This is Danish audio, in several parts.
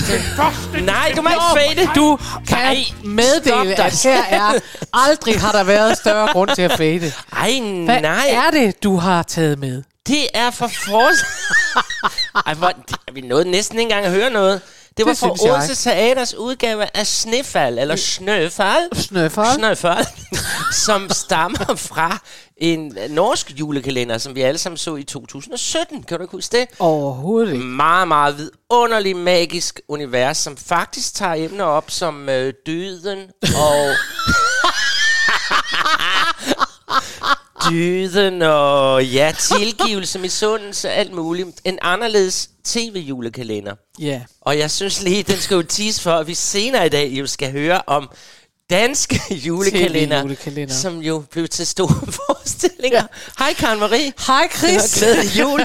Nej, du må ikke fade. Du kan Ej, meddele, at her er aldrig har der været større grund til at fade. Ej, Hvad nej. er det, du har taget med? Det er for fors... Ej, hvor, vi nåede næsten ikke engang at høre noget. Det var Det fra. Odense Teaters udgave af Snefald, eller Snøfald. Snøfald? Snøfald, som stammer fra en norsk julekalender, som vi alle sammen så i 2017. Kan du ikke huske det? Overhovedet ikke. Meget, meget vidunderlig, magisk univers, som faktisk tager emner op som øh, døden og... døden og ja, tilgivelse, misundelse, alt muligt. En anderledes tv-julekalender. Ja. Og jeg synes lige, den skal jo tease for, at vi senere i dag jo skal høre om danske julekalender, TV-julekalender. som jo blev til store forestillinger. Hej Karen Marie. Hej Chris. Glædelig jul.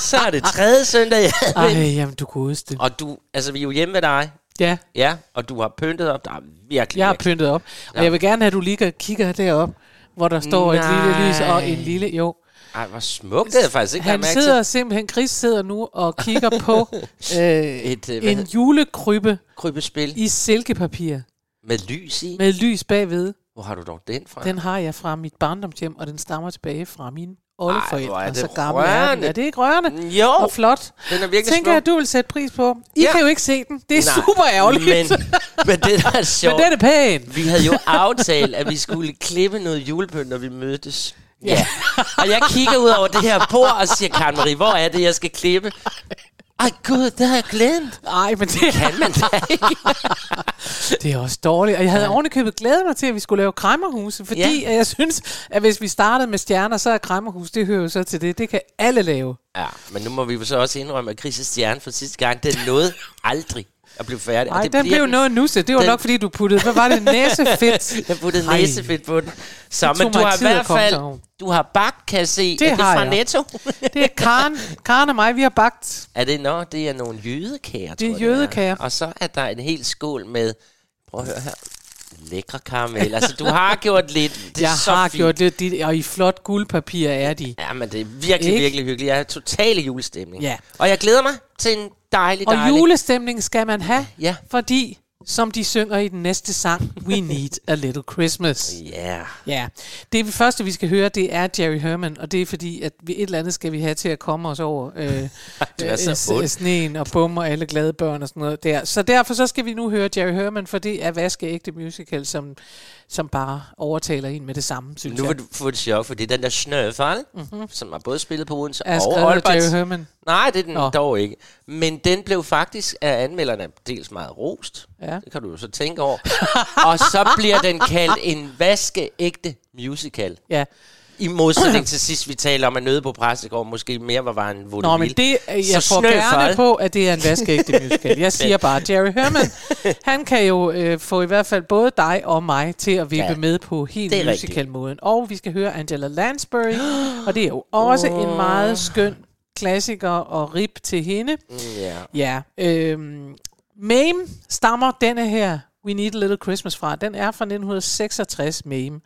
Så er det tredje søndag advent. Ej, jamen du godeste. Og du, altså vi er jo hjemme ved dig. Ja, Ja, og du har pyntet op. Der er virkelig, jeg har virkelig. pyntet op. Og Ja. jeg vil gerne have, at du lige kigger derop, hvor der står et lille lys og en lille... Jo, Ej, hvor smukt. Det havde jeg faktisk ikke han mærke sidder simpelthen... Chris sidder nu og kigger på øh, Et, øh, en julekrybbe til. Krybespil i silkepapir med lys i. med lys bagved. Hvor har du dog den fra? Den har jeg fra mit barndomshjem, og den stammer tilbage fra er oldeforældre. det Så gammel er den. Er det ikke rørende? Jo, Og flot. den er virkelig Tænker smuk. jeg, du vil sætte pris på. I Ja. kan jo ikke se den. Det er Nej, super ærgerligt. Men, men det er sjovt, Men den er pæn. vi havde jo aftalt, at vi skulle klippe noget julepynt, når vi mødtes. Ja. og jeg kigger ud over det her bord og siger, Karen Marie, hvor er det, jeg skal klippe? Ej gud, det har jeg glemt. Nej, men det, Kan man da ikke? det er også dårligt. Og jeg havde ovenikøbet glædet mig til, at vi skulle lave kræmmerhuse, fordi Ja. ja. jeg synes, at hvis vi startede med stjerner, så er kræmmerhus, det hører jo så til det. Det kan alle lave. Ja, men nu må vi jo så også indrømme, at Chris' stjerne for sidste gang, den nåede aldrig at blive færdig. Nej, og det den blev noget nusse. Det var Den- nok, fordi du puttede, hvad var det, næsefedt? Jeg puttede Ej. næsefedt på den. Så, men du har i hvert fald, du har bagt, kan jeg se. Det er det har fra jeg. Netto? Det er Karen, Karen og mig, vi har bagt. er det, nå, det er nogle jødekager, Det er jødekager. Og så er der en hel skål med, prøv at høre her, lækre karamel. Altså, du har gjort lidt. Det jeg har fint. gjort de, og i flot guldpapir er de. Ja, men det er virkelig, Ikke? virkelig hyggeligt. Jeg er total julestemning. Ja. Og jeg glæder mig til en dejlig, Og dejlig... julestemning skal man have, Ja. fordi, som de synger i den næste sang, We Need a Little Christmas. Ja. Ja, det første, vi skal høre, det er Jerry Herman, og det er fordi, at vi et eller andet skal vi have til at komme os over øh, øh, sneen og bum og alle glade børn og sådan noget der. Så derfor så skal vi nu høre Jerry Herman, for det er vaskeægte musical, som, som bare overtaler en med det samme, synes Nu jeg. vil du få et chok, for det er den der Snøfald, mm-hmm. som har både spillet på Odense er og Aalborg. Herman. Nej, det er den Nå. dog ikke. Men den blev faktisk af anmelderne dels meget rost. Ja. Det kan du jo så tænke over. og så bliver den kaldt en vaskeægte musical. Ja. I modsætning til sidst, vi talte om, at Nøde på Præstegård måske mere var bare en Nå, vaudeville. men det, øh, jeg Så Snøfald. gerne på, at det er en vaskeægte musical. Jeg siger bare, Jerry Herman, han kan jo øh, få i hvert fald både dig og mig til at vippe Ja, med på helt musical-måden. Og vi skal høre Angela Lansbury, og det er jo også en meget skøn klassiker og rip til hende. Mm, Ja. Ja, øhm, Mame stammer denne her We Need a Little Christmas fra. Den er fra 1966, Mame.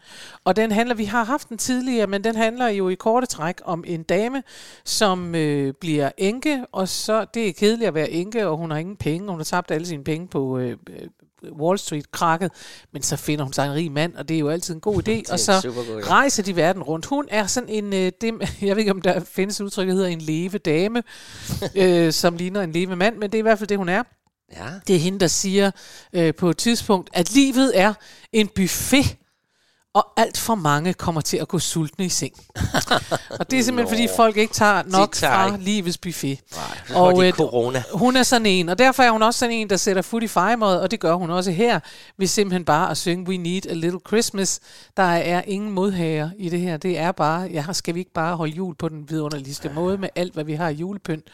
Og den handler, vi har haft den tidligere, men den handler jo i korte træk om en dame, som øh, bliver enke, og så, det er kedeligt at være enke, og hun har ingen penge, hun har tabt alle sine penge på øh, øh, Wall Street krakket, men så finder hun sig en rig mand, og det er jo altid en god idé, og så supergod idé. rejser de verden rundt. Hun er sådan en, øh, det, jeg ved ikke om der findes et udtryk, der hedder en leve dame, øh, som ligner en leve mand, men det er i hvert fald det, hun er. Ja. Det er hende, der siger øh, på et tidspunkt, at livet er en buffet. og alt for mange kommer til at gå sultne i seng. og det er simpelthen, fordi folk ikke tager nok tager fra ikke. livets buffet. får de øh, corona. hun er sådan en, og derfor er hun også sådan en, der sætter foot i fejemod, og det gør hun også her, ved simpelthen bare at synge We Need a Little Christmas. Der er ingen modhager i det her. Det er bare, ja, skal vi ikke bare holde jul på den vidunderligste måde med alt, hvad vi har i julepynt?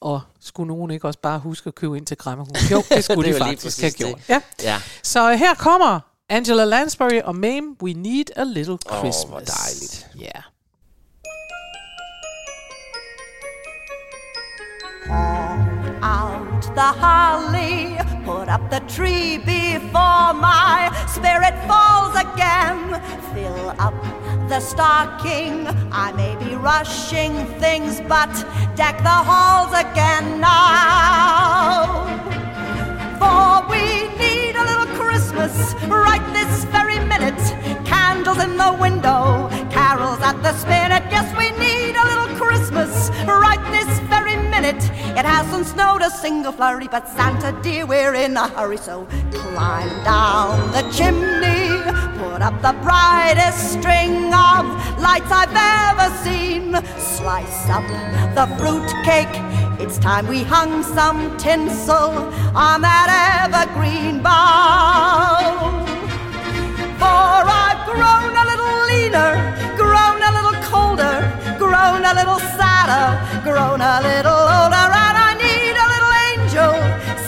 Og skulle nogen ikke også bare huske at købe ind til Kræmmerhus? Jo, det skulle Det de faktisk have gjort. Ja. Ja. Så her kommer Angela Lansbury og Mame, We Need a Little Åh, Christmas. hvor dejligt. Ja. Yeah. Out the holly, put up the tree before my spirit falls again. Fill up the stocking, I may be rushing things, but deck the halls again now. For we need a little Christmas right this very minute. Candles in the window, carols at the spinet. Yes, we need a little Christmas right this minute. It hasn't snowed a single flurry, but Santa dear, we're in a hurry. So climb down the chimney, put up the brightest string of lights I've ever seen. Slice up the fruitcake. It's time we hung some tinsel on that evergreen bough. For I've grown a little leaner, grown a little sadder, grown a little older, and I need a little angel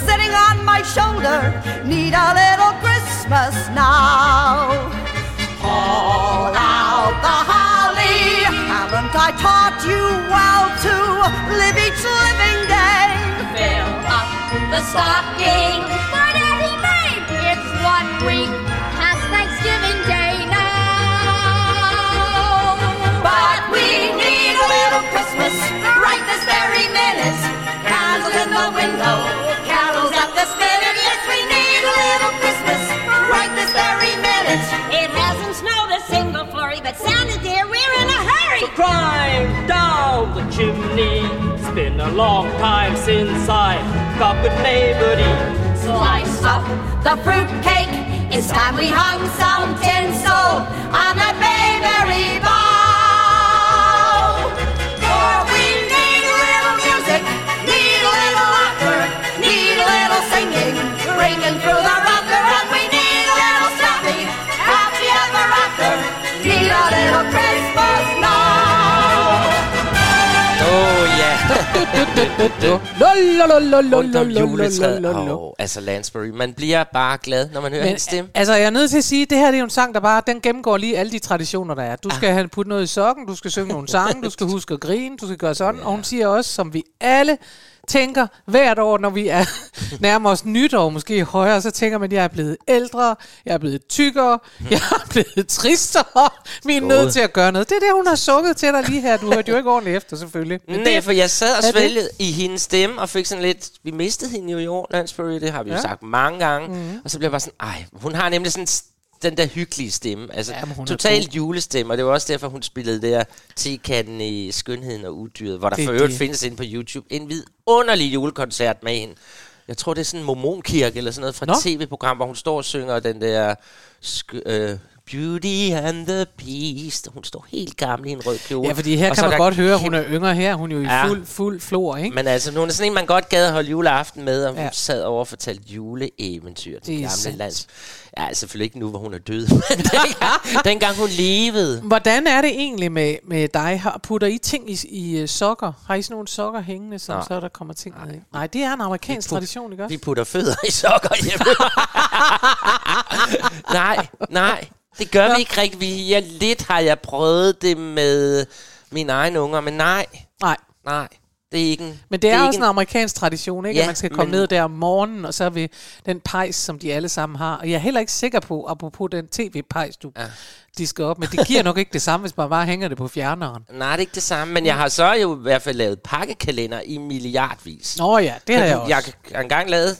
sitting on my shoulder. Need a little Christmas now. Haul out the holly. Haven't I taught you well to live each living day? fill up the stocking. Climb down the chimney. It's been a long time since I got with neighbody. Slice up the fruit cake. It's time we hung some tinsel on that bayberry Åh, altså Lansbury. Man bliver bare glad, når man hører hendes stemme. altså, jeg er nødt til at sige, at det her det er jo en sang, der bare, den gennemgår lige alle de traditioner, der er. Du skal have putte noget i sokken, du skal synge nogle sange, du skal huske at grine, du skal gøre sådan. Og hun siger også, som vi alle tænker hvert år, når vi er nærmer os nytår, måske højere, så tænker man, at jeg er blevet ældre, jeg er blevet tykkere, jeg er blevet tristere, vi er nødt til at gøre noget. Det er det, hun har sukket til dig lige her. Du hørte jo ikke ordentligt efter, selvfølgelig. Men Nej, for jeg sad og det- svælgede i hendes stemme, og fik sådan lidt... Vi mistede hende jo i år, Lansbury, det har vi jo Ja. sagt mange gange. Mm. Og så blev jeg bare sådan, ej, hun har nemlig sådan den der hyggelige stemme. Altså, er totalt julestemme, og det var også derfor, hun spillede der Tekanden i Skønheden og Udyret, hvor der Det for øvrigt det. findes inde på YouTube en vidunderlig julekoncert med hende. Jeg tror, det er sådan en mormonkirke eller sådan noget fra Nå. et tv-program, hvor hun står og synger den der... Sk- øh, Beauty and the Beast. Hun står helt gammel i en rød kjole. Ja, fordi her Og kan man godt høre, at hun er yngre her. Hun er jo i Ja. fuld, fuld flor, ikke? men altså, hun er sådan en, man godt gad at holde juleaften med, og hun Ja. sad over og fortalte juleeventyr. Det gamle sandt. lands. Ja, selvfølgelig ikke nu, hvor hun er død. Men dengang, dengang hun levede. Hvordan er det egentlig med, med dig? Har, putter I ting i, i uh, sokker? Har I sådan nogle sokker hængende, som Nej. så der kommer ting ned i? Nej, det er en amerikansk put- tradition, ikke også? Vi putter fødder i sokker hjemme. nej, nej. Det gør vi ikke rigtigt. Vi, ja, lidt har jeg prøvet det med mine egne unger, men nej, Nej. nej. Det er ikke en, Men det er, ikke også en amerikansk tradition, ikke? Ja, at man skal komme men- ned der om morgenen, og så ved den pejs, som de alle sammen har. Og jeg er heller ikke sikker på, apropos den tv-pejs, du ja. de skal op med. Det giver nok ikke det samme, hvis man bare hænger det på fjerneren. Nej, det er ikke det samme, men jeg har så jo i hvert fald lavet pakkekalender i milliardvis. Nå ja, det har jeg også. Jeg har engang lavet...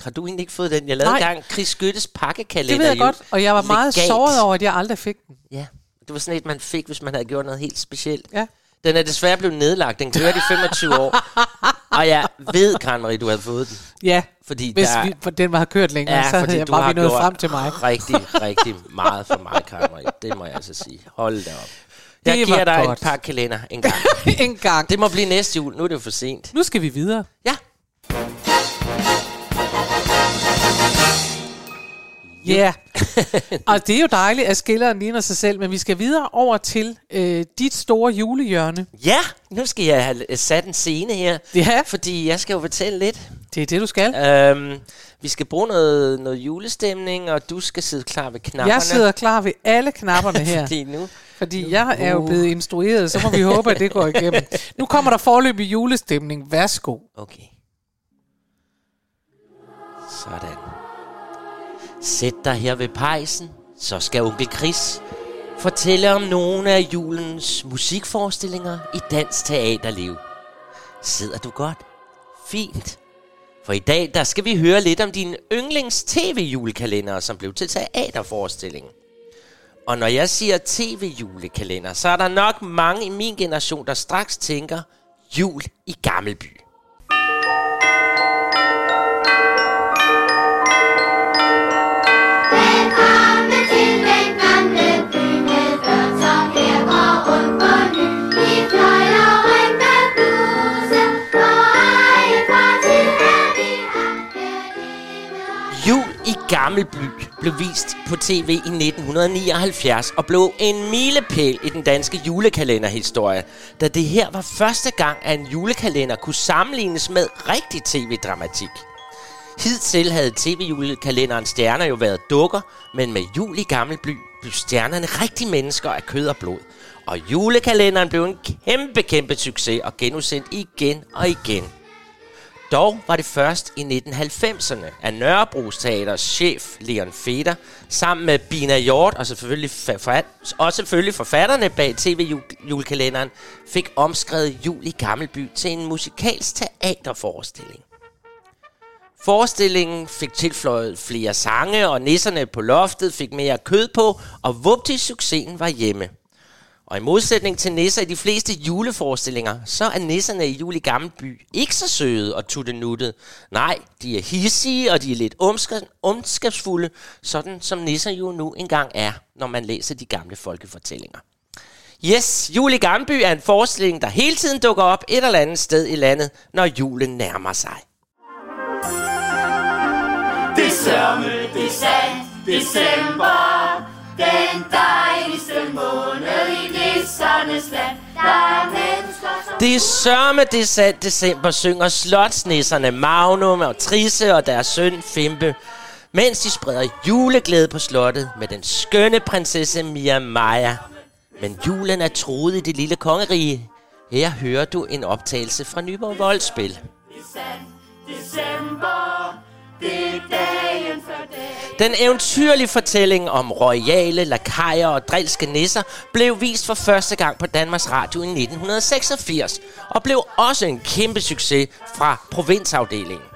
Har du egentlig ikke fået den? Jeg lavede Nej. engang Chris Skyttes pakkekalender. det ved jeg godt, og jeg var meget Legat. såret over, at jeg aldrig fik den. Ja, det var sådan et, man fik, hvis man havde gjort noget helt specielt. Ja. Den er desværre blevet nedlagt. Den kørte i 25 år. Og jeg ved, Karen Marie, du havde fået den. Ja, Fordi hvis der, vi, for den var kørt længere, ja, så havde jeg du bare har nået frem til mig. rigtig, rigtig meget for mig, Karen Marie. Det må jeg altså sige. Hold da op. Jeg Det giver dig godt. et par kalender en gang. en gang. Det må blive næste jul. Nu er det jo for sent. Nu skal vi videre. Ja. Ja. Yeah. og det er jo dejligt, at skilleren ligner sig selv, men vi skal videre over til øh, dit store julehjørne. Ja, nu skal jeg have sat en scene her. Ja. Fordi jeg skal jo fortælle lidt. Det er det, du skal. Øhm, vi skal bruge noget, noget julestemning, og du skal sidde klar ved knapperne. Jeg sidder klar ved alle knapperne her. Fordi nu... Fordi jeg er jo blevet instrueret, så må vi håbe, at det går igennem. Nu kommer der forløbig julestemning. Værsgo. Okay. Sådan. Sæt dig her ved pejsen, så skal onkel Chris fortælle om nogle af julens musikforestillinger i dansk teaterliv. Sidder du godt? Fint. For i dag, der skal vi høre lidt om din yndlings tv-julekalender, som blev til teaterforestillingen. Og når jeg siger tv-julekalender, så er der nok mange i min generation, der straks tænker jul i Gammelby. Gammelby blev vist på tv i 1979 og blev en milepæl i den danske julekalenderhistorie, da det her var første gang, at en julekalender kunne sammenlignes med rigtig tv-dramatik. Hidtil havde tv-julekalenderen stjerner jo været dukker, men med jul i Gammelby blev stjernerne rigtige mennesker af kød og blod. Og julekalenderen blev en kæmpe, kæmpe succes og genudsendt igen og igen. Dog var det først i 1990'erne, at Nørrebros Teaters chef Leon Feder sammen med Bina Hjort og selvfølgelig, forfat- og selvfølgelig forfatterne bag tv-julekalenderen fik omskrevet Jul i Gammelby til en musikalsk teaterforestilling. Forestillingen fik tilføjet flere sange, og nisserne på loftet fik mere kød på, og vupti succesen var hjemme. Og i modsætning til nisser i de fleste juleforestillinger, så er nisserne i Jul i Gammelby ikke så søde og tuttenuttede. Nej, de er hissige, og de er lidt omska- ondskabsfulde, sådan som nisser jo nu engang er, når man læser de gamle folkefortællinger. Yes, Jul i Gammelby er en forestilling, der hele tiden dukker op et eller andet sted i landet, når julen nærmer sig. Det sørme, det sandt, december Den dejligste måned i nissernes land Der er mennesker, som Det er sørme det er december, synger slotsnisserne Magnum og Trisse og deres søn Fimpe, mens de spreder juleglæde på slottet med den skønne prinsesse Mia Maja. Men julen er truet i det lille kongerige. Her hører du en optagelse fra Nyborg Voldspil. december det er Den eventyrlige fortælling om royale, lakajer og drilske nisser blev vist for første gang på Danmarks Radio i 1986, og blev også en kæmpe succes fra provinsafdelingen.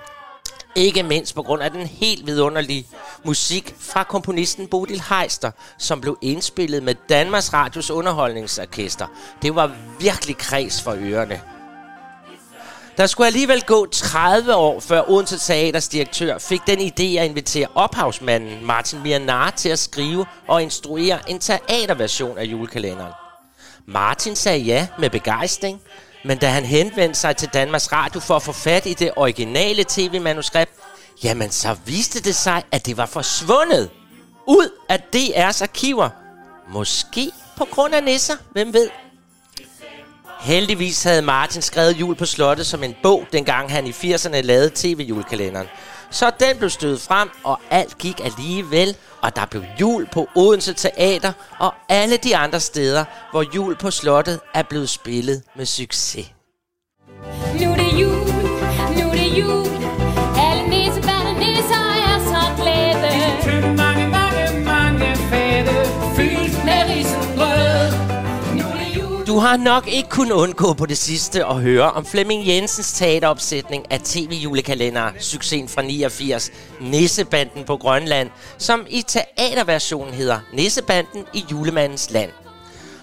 Ikke mindst på grund af den helt vidunderlige musik fra komponisten Bodil Heister, som blev indspillet med Danmarks Radios underholdningsorkester. Det var virkelig kreds for ørerne. Der skulle alligevel gå 30 år, før Odense Teaters direktør fik den idé at invitere ophavsmanden Martin Mianar til at skrive og instruere en teaterversion af julekalenderen. Martin sagde ja med begejstring, men da han henvendte sig til Danmarks Radio for at få fat i det originale tv-manuskript, jamen så viste det sig, at det var forsvundet ud af DR's arkiver. Måske på grund af nisser, hvem ved? Heldigvis havde Martin skrevet Jul på Slottet som en bog, dengang han i 80'erne lavede tv-julekalenderen. Så den blev stødt frem, og alt gik alligevel, og der blev jul på Odense Teater og alle de andre steder, hvor Jul på Slottet er blevet spillet med succes. Nu er det jul, nu er det jul. Alle nissebørn og nisser er så glade. Du har nok ikke kun undgå på det sidste at høre om Flemming Jensens teateropsætning af tv-julekalender, succesen fra 89, Nissebanden på Grønland, som i teaterversionen hedder Nissebanden i julemandens land.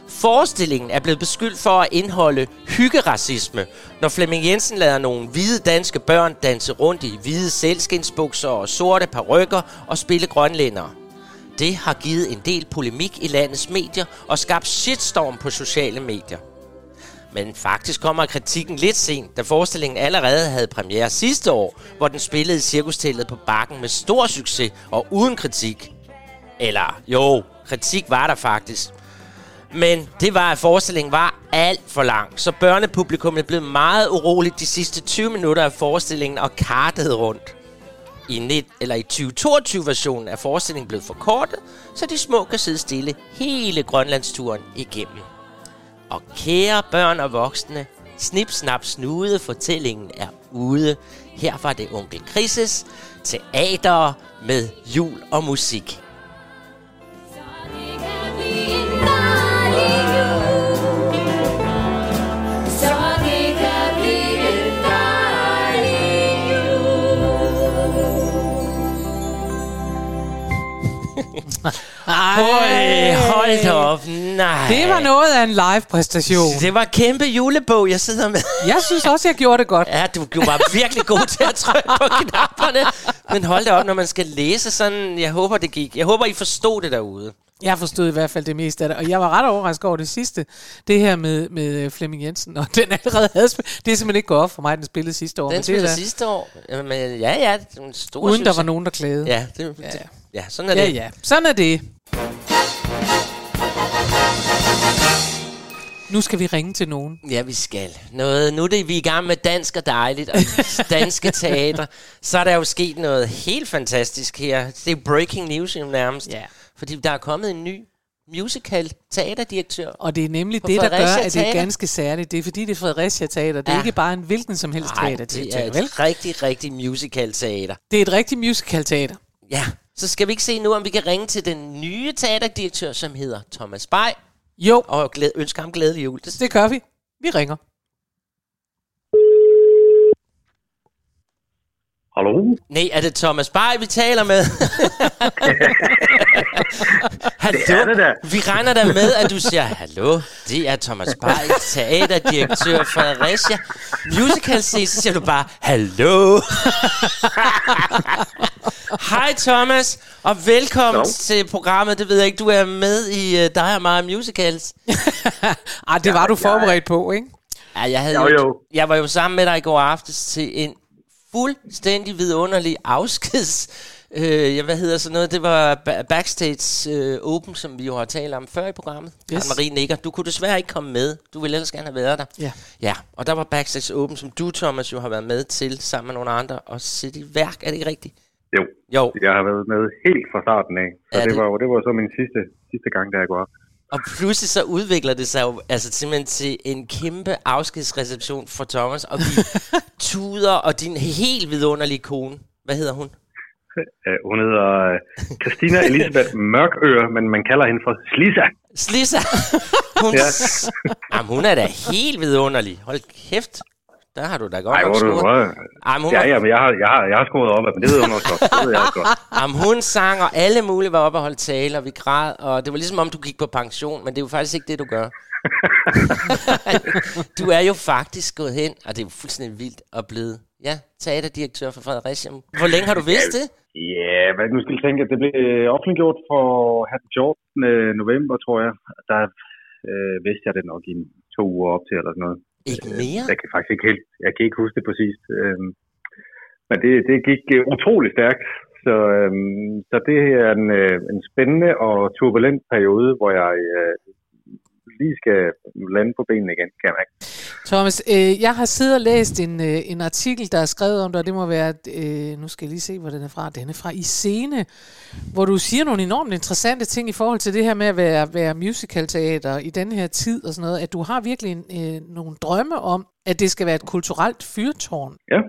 Forestillingen er blevet beskyldt for at indeholde hyggeracisme, når Flemming Jensen lader nogle hvide danske børn danse rundt i hvide selskinsbukser og sorte parrykker og spille grønlændere. Det har givet en del polemik i landets medier og skabt shitstorm på sociale medier. Men faktisk kommer kritikken lidt sent, da forestillingen allerede havde premiere sidste år, hvor den spillede i cirkusteltet på bakken med stor succes og uden kritik. Eller jo, kritik var der faktisk. Men det var, at forestillingen var alt for lang, så børnepublikummet blev meget uroligt de sidste 20 minutter af forestillingen og kartede rundt. I, net, eller i 2022-versionen er forestillingen blevet forkortet, så de små kan sidde stille hele Grønlandsturen igennem. Og kære børn og voksne, snip, snap, snude, fortællingen er ude. Her var det onkel Krises teater med jul og musik. Høj, hold da op. Nej. Det var noget af en live-præstation. Det var kæmpe julebog, jeg sidder med. Jeg synes også, jeg gjorde det godt. Ja, du, du var virkelig god til at trykke på knapperne. Men hold da op, når man skal læse sådan... Jeg håber, det gik. Jeg håber, I forstod det derude. Jeg forstod i hvert fald det meste af det, og jeg var ret overrasket over det sidste, det her med, med øh, Flemming Jensen, og den allerede havde spillet. Det er simpelthen ikke gået op for mig, den spillede sidste år. Den det spillede da- sidste år. Men ja, ja, det er en stor Uden der var nogen, der klagede. Ja, det, Ja. det, ja, sådan er ja, det. ja. Sådan er det. Nu skal vi ringe til nogen. Ja, vi skal. Noget, nu er det, vi er i gang med dansk og dejligt, og danske teater. Så er der jo sket noget helt fantastisk her. Det er breaking news jo nærmest. Ja. Fordi der er kommet en ny musical teaterdirektør. Og det er nemlig det, der gør, at det er ganske særligt. Det er fordi, det er Fredericia Teater. Det er Ja. ikke bare en hvilken som helst Nej, teater. det er vel? et rigtig, rigtig musical teater. Det er et rigtigt musical teater. Ja, så skal vi ikke se nu, om vi kan ringe til den nye teaterdirektør, som hedder Thomas Bay, Jo, og glæde, ønske ham glædelig jul. Det, det gør vi. Vi ringer. Hallo? nej, er det Thomas Bay, vi taler med? hallo? Det er det da. Vi regner da med, at du siger, hallo, det er Thomas Bay, teaterdirektør Fredericia. Musical scene, så siger du bare, hallo. Hej Thomas, og velkommen Hallo. til programmet. Det ved jeg ikke, du er med i uh, Dig og mig Musicals. Ej, det var du forberedt på, ikke? Ja, jeg, havde Jo, jo. jeg var jo sammen med dig i går aftes til en fuldstændig vidunderlig afskeds... Øh, ja, hvad hedder sådan noget? Det var ba- Backstage øh, Open, som vi jo har talt om før i programmet. Yes. Yes. Marie nikker. Du kunne desværre ikke komme med. Du ville ellers gerne have været der. Ja. Ja, og der var Backstage Open, som du, Thomas, jo har været med til sammen med nogle andre og sætte i værk. Er det ikke rigtigt? Jo, Jo. jeg har været med helt fra starten af. Så Ja, det, det- var, det var så min sidste, sidste gang, da jeg går op. Og pludselig så udvikler det sig jo altså simpelthen til en kæmpe afskedsreception for Thomas, og vi tuder, og din helt vidunderlige kone, hvad hedder hun? Uh, hun hedder øh, Christina Elisabeth Mørkøre, men man kalder hende for Slisa. Slissa. Hun, Ja. Jamen, hun er da helt vidunderlig. Hold kæft. Der har du da godt Ej, nok scoret. Jamen, hun, Ja, ja, men jeg har, jeg har, jeg har skruet op, men det ved hun også godt. Det ved jeg også godt. jamen, hun sang, og alle mulige var oppe og holdt tale, og vi græd, og det var ligesom om, du gik på pension, men det er jo faktisk ikke det, du gør. du er jo faktisk gået hen, og det er jo fuldstændig vildt at blive, ja, teaterdirektør for Fredericia. Hvor længe har du vidst det? Ja, hvad nu skal jeg tænke, at det blev offentliggjort for her den 14. november, tror jeg. Der øh, vidste jeg det nok i to uger op til, eller sådan noget. Ikke mere? Jeg kan faktisk ikke helt, jeg kan ikke huske det præcist. Øhm, men det, det gik øh, utrolig stærkt. Så, øhm, så det her er en, øh, en spændende og turbulent periode, hvor jeg øh, lige skal lande på benene igen, kan jeg mærke. Thomas, øh, jeg har siddet og læst en, øh, en artikel, der er skrevet om dig, det må være, øh, nu skal jeg lige se, hvor den er fra. Den er fra i scene, hvor du siger nogle enormt interessante ting i forhold til det her med at være, være musicalteater i den her tid og sådan noget, at du har virkelig en, øh, nogle drømme om, at det skal være et kulturelt fyrtårn. Ja,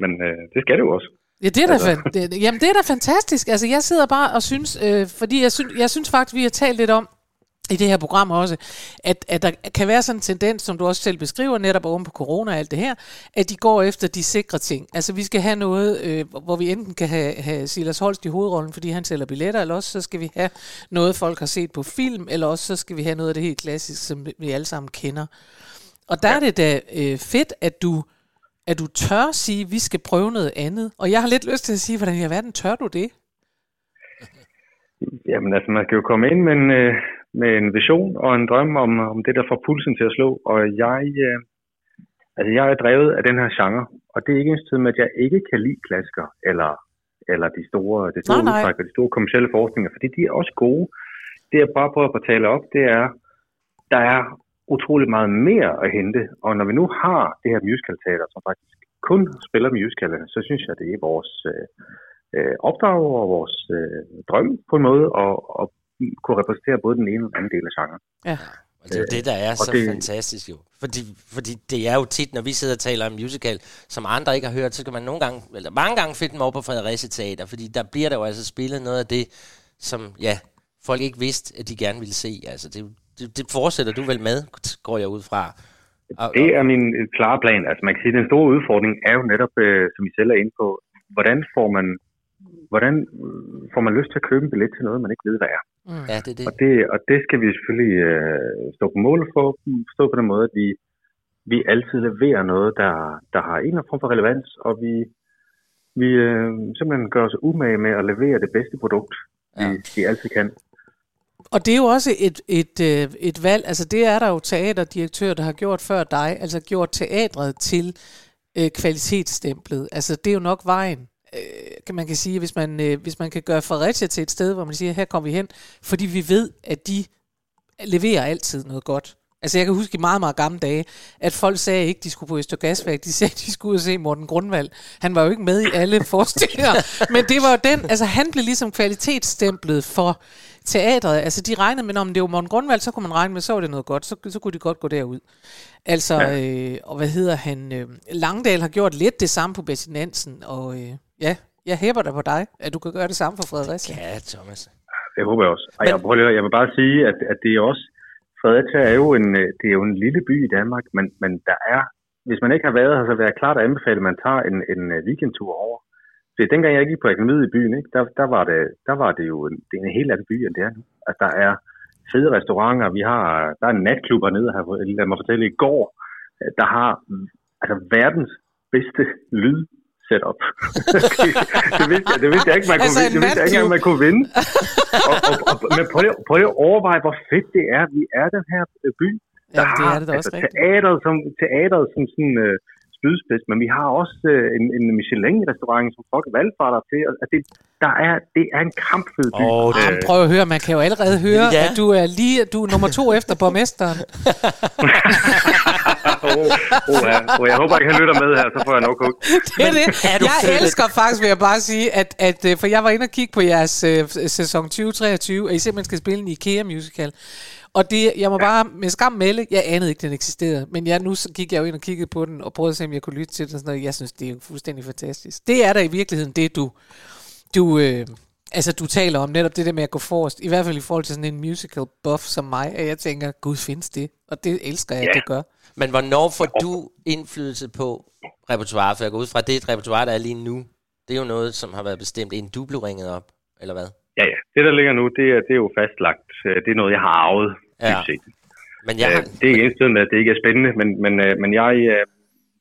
men øh, det skal det jo også. Ja, det er da, fan- det, jamen, det er da fantastisk. Altså, jeg sidder bare og synes, øh, fordi jeg synes, jeg synes faktisk, vi har talt lidt om, i det her program også, at, at der kan være sådan en tendens, som du også selv beskriver, netop oven på corona og alt det her, at de går efter de sikre ting. Altså vi skal have noget, øh, hvor vi enten kan have, have Silas Holst i hovedrollen, fordi han sælger billetter, eller også så skal vi have noget, folk har set på film, eller også så skal vi have noget af det helt klassiske, som vi alle sammen kender. Og der ja. er det da øh, fedt, at du, at du tør sige, at vi skal prøve noget andet. Og jeg har lidt lyst til at sige, hvordan i alverden tør du det? Jamen altså, man skal jo komme ind med en, øh, med en vision og en drøm om, om det, der får pulsen til at slå. Og jeg, øh, altså, jeg er drevet af den her genre, og det er ikke ens med, at jeg ikke kan lide klassikere, eller, eller de store, det store nej. udtræk og de store kommersielle forskninger, fordi de er også gode. Det jeg bare prøver at tale op, det er, der er utrolig meget mere at hente, og når vi nu har det her musicalteater, som faktisk kun spiller musicalerne, så synes jeg, det er vores øh, øh, opdrag og vores øh, drøm på en måde, og, og kunne repræsentere både den ene og den anden del af genren. Ja. Og det er jo det, der er og så det- fantastisk jo. Fordi, fordi det er jo tit, når vi sidder og taler om musical, som andre ikke har hørt, så kan man nogle gange, eller mange gange finde dem over på Fredericia Teater, fordi der bliver der jo altså spillet noget af det, som ja, folk ikke vidste, at de gerne ville se. Altså det, det, det fortsætter du vel med, går jeg ud fra. Og, Det er min øh, klare plan. Altså man kan sige, at den store udfordring er jo netop, øh, som I selv er inde på, hvordan får man hvordan øh, får man lyst til at købe en billet til noget, man ikke ved, hvad er. Mm. ja, det er det. Og det, og det skal vi selvfølgelig øh, stå på mål for, stå på den måde, at vi, vi altid leverer noget, der, der har en eller anden form for relevans, og vi, vi øh, simpelthen gør os umage med at levere det bedste produkt, vi, Ja. vi altid kan. Og det er jo også et, et, øh, et valg, altså det er der jo teaterdirektører, der har gjort før dig, altså gjort teatret til øh, kvalitetsstemplet. Altså det er jo nok vejen, øh, kan man kan sige, hvis man, øh, hvis man kan gøre Fredericia til et sted, hvor man siger, her kommer vi hen, fordi vi ved, at de leverer altid noget godt. Altså jeg kan huske i meget, meget gamle dage, at folk sagde ikke, de skulle på Østergasværk. De sagde, de skulle ud og se Morten Grundvald. Han var jo ikke med i alle forestillinger. men det var jo den, altså han blev ligesom kvalitetsstemplet for teatret. Altså de regnede med, om det var Morten Grundvald, så kunne man regne med, så var det noget godt. Så, så kunne de godt gå derud. Altså, ja. øh, og hvad hedder han? Øh, Langdal har gjort lidt det samme på Betty Nansen. Og øh, ja, jeg hæber dig på dig, at du kan gøre det samme for Fredericia. Ja, Thomas. Det håber jeg også. Og Men- jeg, prøver, lige- jeg vil bare sige, at, at det er også, Fredericia er jo en, øh, det er jo en lille by i Danmark, men, men der er, hvis man ikke har været her, så vil jeg klart anbefale, at man tager en, en øh, weekendtur over. Så dengang jeg gik på akademiet i byen, ikke, der, der, var det, der var det jo en, det er en helt anden by, end det er nu. Altså, der er fede restauranter, vi har, der er en natklub hernede, her, lad mig fortælle, i går, der har altså verdens bedste lyd setup. det, det, vidste jeg, det vidste jeg ikke, man kunne, Altså, vinde. det vidste jeg ikke man kunne vinde. og, og, og, men prøv lige, prøv lige at overveje, hvor fedt det er. Vi er den her øh, by, der Ja, det har er det da også altså, rigtigt. teateret som, teateret som sådan øh, spydspids, men vi har også øh, en, en Michelin-restaurant, som folk valgfarter til. Og, altså, det, der er, det er en kampfed by. Åh, det- Jamen, prøv at høre, man kan jo allerede høre, ja. at du er lige du er nummer to efter borgmesteren. oh, oh, ja. oh, jeg håber ikke, han lytter med her, så får jeg nok hug. Det er det. er Jeg elsker faktisk, vil jeg bare sige, at, at øh, for jeg var inde og kigge på jeres øh, sæson 2023, at I simpelthen skal spille en IKEA-musical. Og det, jeg må bare med skam melde, jeg anede ikke, den eksisterede. Men jeg, nu så gik jeg jo ind og kiggede på den, og prøvede at se, om jeg kunne lytte til den. og Sådan noget. Jeg synes, det er jo fuldstændig fantastisk. Det er der i virkeligheden, det du, du, øh, altså, du taler om, netop det der med at gå forrest. I hvert fald i forhold til sådan en musical buff som mig, at jeg tænker, gud findes det? Og det elsker jeg, Ja. at det gør. Men hvornår får du indflydelse på repertoire? For jeg går ud fra, det er et repertoire, der er lige nu. Det er jo noget, som har været bestemt, inden du blev ringet op, eller hvad? Ja, ja. Det, der ligger nu, det er, det er jo fastlagt. Øh, Det er noget, jeg har arvet. Ja. Men jeg har, Øh, Det er ikke ens med, at det ikke er spændende, men, men, øh, men jeg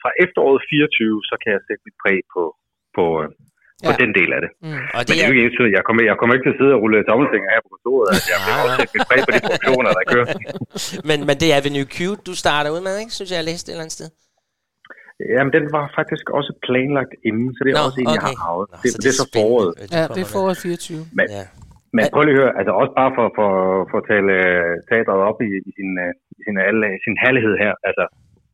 fra efteråret 24, så kan jeg sætte mit præg på, på, på Ja. den del af det. Mm. og Men det det er jo ikke ens jeg kommer, jeg kommer ikke til at sidde og rulle tommelfinger her på kontoret. Altså, jeg vil Nej, også mit præg på de produktioner, der kører. men, men det er Avenue Q, du starter ud med, ikke? Synes jeg, jeg læste et eller andet sted. Jamen, den var faktisk også planlagt inden, så det er Nå, også en, jeg har okay. arvet. Nå, Det, så det, er så foråret. Ja, det er foråret 24. Men, Ja. men prøv lige at høre, altså også bare for, for, for at tale teatret op i, i, sin, i sin, alle, sin herlighed her. Altså,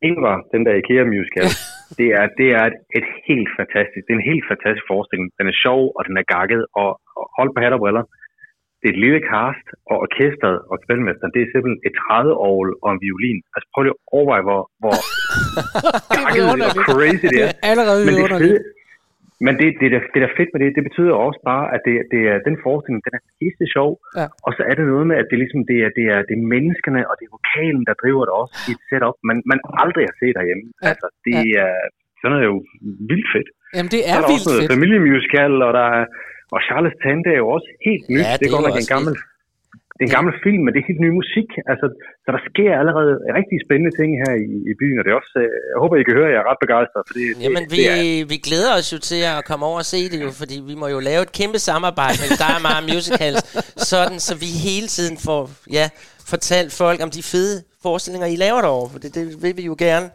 Ingvar, den der IKEA musical, det er, det er et, et helt fantastisk, det er en helt fantastisk forestilling. Den er sjov, og den er gakket, og, og hold på hat og briller. Det er et lille cast, og orkestret og spilmesteren, det er simpelthen et 30 år og en violin. Altså prøv lige at overveje, hvor, hvor er gakket og crazy det Det er. er allerede Men det fede, Men det, det, der, det der er fedt med det, det betyder også bare, at det, det er, den forestilling, den er pisse sjov. Ja. Og så er det noget med, at det, ligesom, det, er, det, er, det er menneskerne og det er vokalen, der driver det også i et setup, man, man aldrig har set derhjemme. Ja. Altså, det er, sådan er jo vildt fedt. Jamen, det er er der vildt også noget fedt. familiemusical, og der er, og Charles Tante er jo også helt nyt. Ja, det, det er er godt nok en gammel, det er en gammel film, men det er helt ny musik. Altså, så der sker allerede rigtig spændende ting her i, i byen, og det er også, øh, jeg håber, I kan høre, at jeg er ret begejstret, for det, Jamen, det, vi, det er, vi glæder os jo til at komme over og se det jo, fordi vi må jo lave et kæmpe samarbejde med dig og mig musicals, sådan så vi hele tiden får ja, fortalt folk om de fede forestillinger, I laver derovre, for det, det vil vi jo gerne.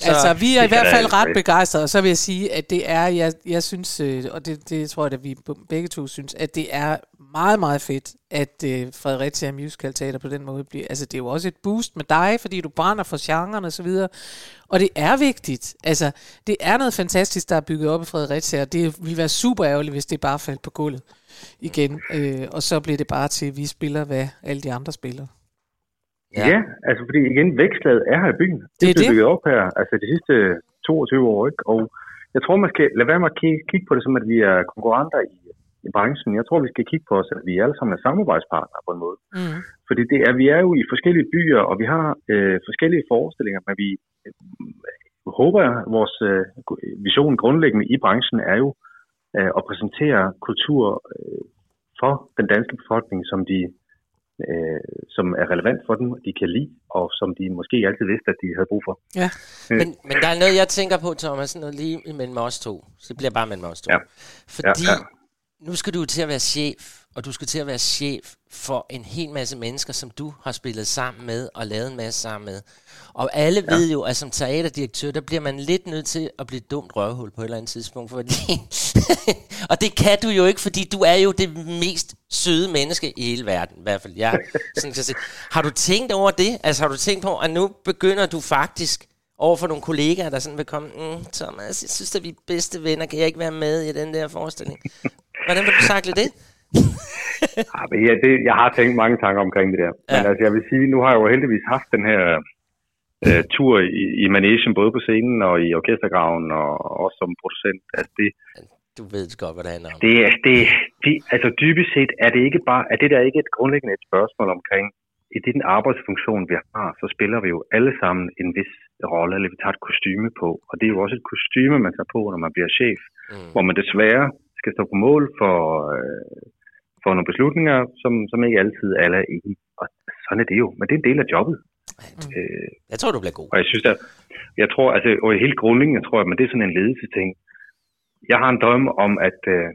Så, Altså, vi er i hvert fald ret begejstrede, og så vil jeg sige, at det er, jeg, jeg synes, øh, og det, det tror jeg, at vi begge to synes, at det er meget, meget fedt, at øh, Fredericia Musical Teater på den måde bliver, altså det er jo også et boost med dig, fordi du brænder for genren og så videre, og det er vigtigt, altså det er noget fantastisk, der er bygget op i Fredericia, og det ville være super ærgerligt, hvis det bare faldt på gulvet igen, øh, og så bliver det bare til, at vi spiller, hvad alle de andre spiller. Ja. ja. altså fordi igen, vækstlaget er her i byen. Det, Det er det. bygget op her, altså de sidste 22 år, ikke? Og jeg tror, man skal lade være med at kigge, kigge på det som, at vi er konkurrenter i, i branchen. Jeg tror, vi skal kigge på os, at vi alle sammen er samarbejdspartnere på en måde. Mm. Fordi det er, vi er jo i forskellige byer, og vi har øh, forskellige forestillinger, men vi øh, håber, at vores øh, vision grundlæggende i branchen er jo øh, at præsentere kultur øh, for den danske befolkning, som de øh, som er relevant for dem, de kan lide, og som de måske altid vidste, at de havde brug for. Ja. Men, men der er noget, jeg tænker på, Thomas, noget lige mellem os to. Så det bliver bare mellem os to. Ja. Fordi Ja, ja. nu skal du til at være chef, og du skal til at være chef for en hel masse mennesker, som du har spillet sammen med og lavet en masse sammen med. Og alle ja. ved jo, at som teaterdirektør, der bliver man lidt nødt til at blive et dumt røvhul på et eller andet tidspunkt. Fordi og det kan du jo ikke, fordi du er jo det mest søde menneske i hele verden. I hvert fald, ja. Sådan kan jeg sige. Har du tænkt over det? Altså har du tænkt på, at nu begynder du faktisk over for nogle kollegaer, der sådan vil komme, mm, Thomas, jeg synes, at vi er bedste venner, kan jeg ikke være med i den der forestilling? Hvordan vil du takle det? Ja, men ja, det, jeg har tænkt mange tanker omkring det der. Ja. Men altså, jeg vil sige, nu har jeg jo heldigvis haft den her øh, tur i, i Managen, både på scenen og i orkestergraven, og også som producent. Altså, det, Du ved godt, hvad det handler om. det, er, det, det, altså dybest set er det ikke bare, er det der ikke et grundlæggende et spørgsmål omkring, i den arbejdsfunktion, vi har, så spiller vi jo alle sammen en vis rolle, eller vi tager et kostyme på. Og det er jo også et kostyme, man tager på, når man bliver chef, Mm. hvor man desværre skal stå på mål for, øh, for nogle beslutninger, som, som ikke altid alle er enige. i. Og sådan er det jo, men det er en del af jobbet. Øh, Jeg tror, du bliver god. og jeg synes, at jeg tror, altså, og helt grundlæggende tror jeg, men det er sådan en ledelsesting. Jeg har en drøm om, at øh,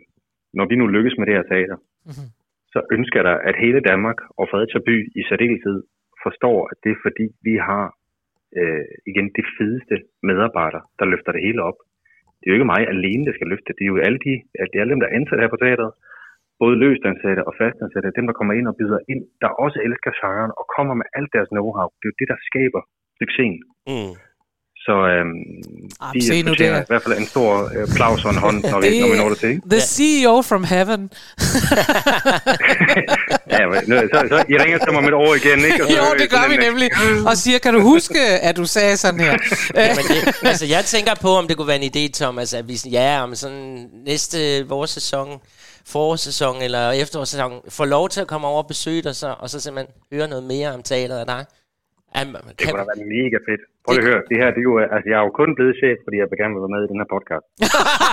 når vi nu lykkes med det her teater, Mhm. så ønsker jeg da, at hele Danmark og Fredericia by i særdeleshed forstår, at det er fordi, vi har øh, igen de fedeste medarbejdere, der løfter det hele op. Det er jo ikke mig alene, der skal løfte det. Det er jo alle, de, det er alle dem, der er ansat her på teateret. Både løst ansatte og fastansatte. Dem, der kommer ind og byder ind, der også elsker genren og kommer med alt deres know-how. Det er jo det, der skaber succesen. Mm. Så øhm, Ah, de se nu der. i hvert fald en stor øh, applaus og en hånd, når vi, Det- når vi når det til. The CEO from heaven. Ja, men, så, så, I ringer til mig om et år igen, ikke? Og så, jo, det gør vi en- nemlig. Og siger, kan du huske, at du sagde sådan her? Jamen det, altså, jeg tænker på, om det kunne være en idé, Thomas, at vi ja, om sådan næste vores sæson, forårssæson eller efterårssæson, får lov til at komme over og besøge dig, så, og så simpelthen høre noget mere om teateret af dig. Am, Det kan, kunne da være mega fedt. Prøv lige at høre, det her, det er jo, altså, jeg er jo kun blevet chef, fordi jeg vil gerne være med i den her podcast.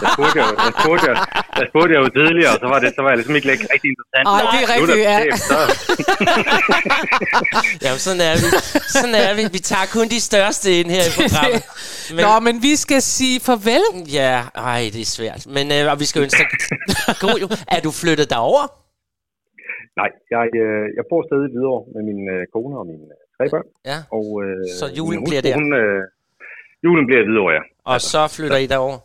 Jeg spurgte jo, jeg spurgte, jeg, jeg spurgte jeg jo tidligere, og så var det, så var jeg ligesom ikke rigtig, rigtig interessant. Ej, det er rigtigt, der ja. chef, så, jamen, sådan er vi. Sådan er vi. Vi tager kun de største ind her i programmet. Men, Nå, men vi skal sige farvel. Ja, ej, det er svært. Men øh, og vi skal ønske dig god jul. Er du flyttet derover? nej, jeg, øh, jeg bor stadig videre med min øh, kone og mine øh, tre børn. Ja. Og, øh, Så julen bliver der? Hun, øh, julen bliver videre, ja. Og så flytter I derover?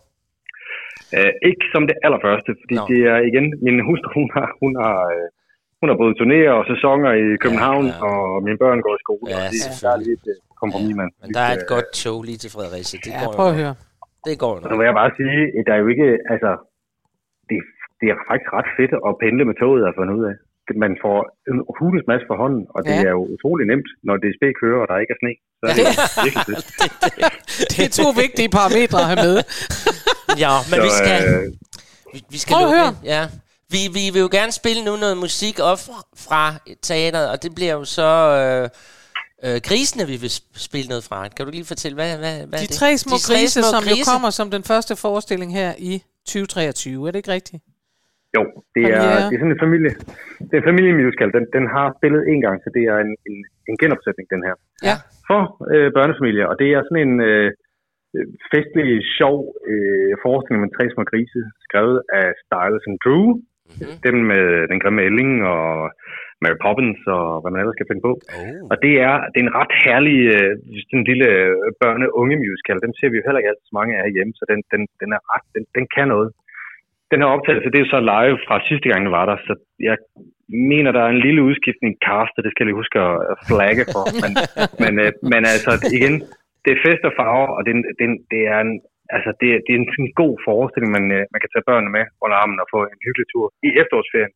Øh, ikke som det allerførste, fordi Nå. det er igen, min hustru, hun har, hun har, øh, hun har både turnéer og sæsoner i København, ja. og mine børn går i skole, Ja, og det, der er selvfølgelig. lidt øh, kompromis, man. Men der er et godt tog lige til Fredericia. Det Ja, går prøv at nok. høre. Det går jo Og så nok. vil jeg bare sige, at der er jo ikke, altså, det, det er faktisk ret fedt at pendle med toget, at finde ud af. Man får en hulens masse for hånden, og det Ja. er jo utrolig nemt, når DSB kører, og der ikke er sne. Så er det jo virkelig fedt. Det er to vigtige parametre at have med. Ja, men Så, vi skal... øh, Vi, vi skal Prøv at høre. ind. Ja. Vi, vi vil jo gerne spille nu noget musik op fra teateret, og det bliver jo så øh, øh, grisene, vi vil sp- spille noget fra. Kan du lige fortælle, hvad, hvad, hvad De er det? tre små grise, som jo grise. kommer som den første forestilling her i 2023. Er det ikke rigtigt? Jo, det er, Premiere. det er sådan en familie. Det er en familiemusical. Den, den har spillet en gang, så det er en, en, en genopsætning, den her. Ja. For øh, børnefamilier. Og det er sådan en øh, festlig, sjov øh, forestilling med tre små grise, skrevet af Styles and Drew. Mm-hmm. Dem med den grimme ælling og Mary Poppins og hvad man ellers skal finde på. Oh. Og det er, det er en ret herlig øh, sådan en lille øh, børne-unge musical. Den ser vi jo heller ikke altid så mange af hjemme, så den, den, den er ret, den, den kan noget. Den her optagelse, det er så live fra sidste gang, den var der, så jeg mener, der er en lille udskiftning castet, det skal jeg lige huske at flagge for. Men, men, øh, men altså, igen, det er fest og farver, og det, en- det, er en- det er en, altså, det, det er en sådan god forestilling, man, øh, man kan tage børnene med under armen og få en hyggelig tur i efterårsferien.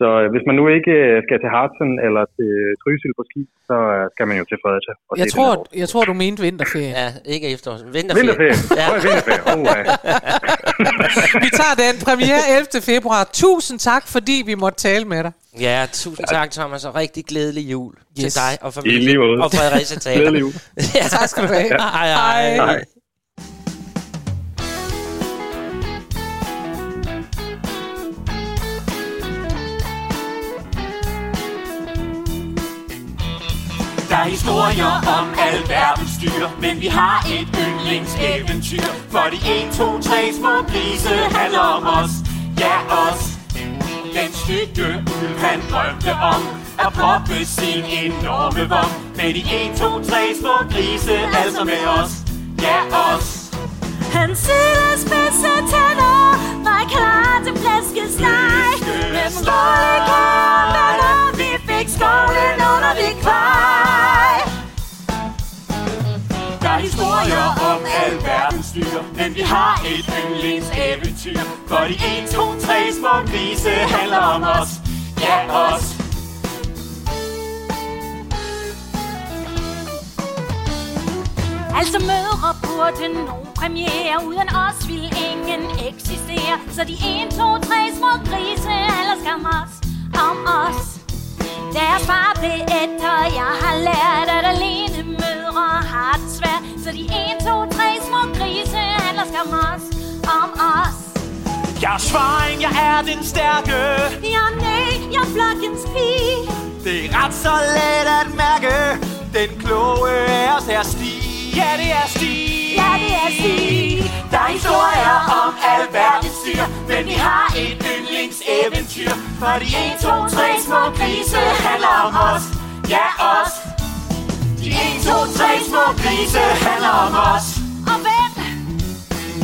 Så øh, hvis man nu ikke øh, skal til Hartsen eller til Trysil på ski, så øh, skal man jo til Fredericia. og Jeg tror, jeg tror, du mente vinterferie. Ja, ikke efter. Vinterferie. Vinterferie. Ja. Ja. vinterferie. Oh, ja. Vi tager den premiere 11. februar. Tusind tak, fordi vi måtte tale med dig. ja, tusind tak, Thomas, og rigtig glædelig jul yes. til dig og I familien. lige måde. Og Fredericia Teater. Glædelig jul. ja. Tak skal du have. Hej, hej. Hej. Er historier om alverdens dyr. Men vi har et yndlingseventyr For de 1, 2, 3 små grise handler om os. Ja, os. Den stykke ulv han drømte om At proppe sin enorme vom. Med de 1, 2, 3 små grise Altså med os. Ja, os. Hans søde spidse tænder var klar til flæskesteg Med småle kære vi fik skovlen under det kvej der er historier om alverdens dyr. Men vi har et yndlingseventyr For de 1, 2, 3 små grise handler om os. Ja, os. Altså mødre burde nogen premiere Uden os vil ingen eksistere. Så de 1, 2, 3 små grise handler skam os om os. Deres far blev etter Jeg har lært at alene mødre har det svært Så de 1, 2, 3 små grise Alle skam os om os. Jeg er svaring, jeg er den stærke. Ja, nej, jeg er flokkens pige. Det er ret så let at mærke. Den kloge er os her Stig. Ja, det er Stig. Ja, det er Stig. Der er historier om alverdens dyr Men vi har et yndlingseventyr. For de 1, 2, 3 små grise handler om os. Ja, os De 1, 2, 3 små grise handler om os Og hvem?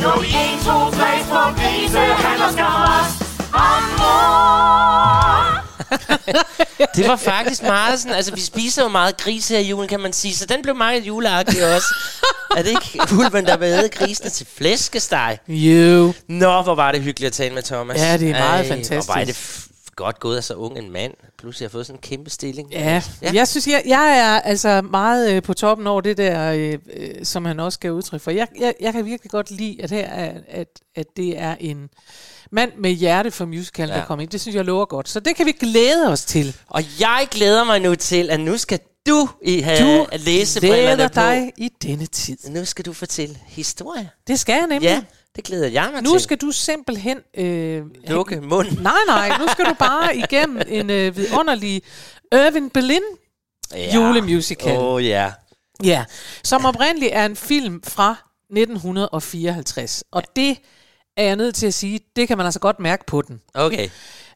Jo, de 1, 2, 3 små grise handler skam os Om mor Det var faktisk meget sådan, altså vi spiser jo meget gris her i julen, kan man sige, så den blev meget juleagtig også. er det ikke ulven, der vil grisene til flæskesteg? Jo. Nå, hvor var det hyggeligt at tale med Thomas. Ja, det er meget Og fantastisk. hvor er det f- godt gået af så ung en mand. Pludselig har fået sådan en kæmpe stilling. Ja, Ja. jeg synes, jeg, jeg er altså meget øh, på toppen over det der, øh, øh, som han også gav udtryk for. Jeg, jeg, jeg kan virkelig godt lide, at her er, at, at det er en mand med hjerte for musicalen, ja. Der kommer ind. Det synes jeg lover godt. Så det kan vi glæde os til. Og jeg glæder mig nu til, at nu skal du i have Du at læse glæder på. dig i denne tid. Nu skal du fortælle historie. Det skal jeg nemlig. Ja, det glæder jeg mig Nu til. skal du simpelthen... Øh, Lukke munden. Nej, nej, nu skal du bare igennem en øh, vidunderlig Irving Berlin Ja. julemusical. Åh oh, ja. Ja, som oprindeligt er en film fra 1954. Og det er jeg nødt til at sige, det kan man altså godt mærke på den. Okay.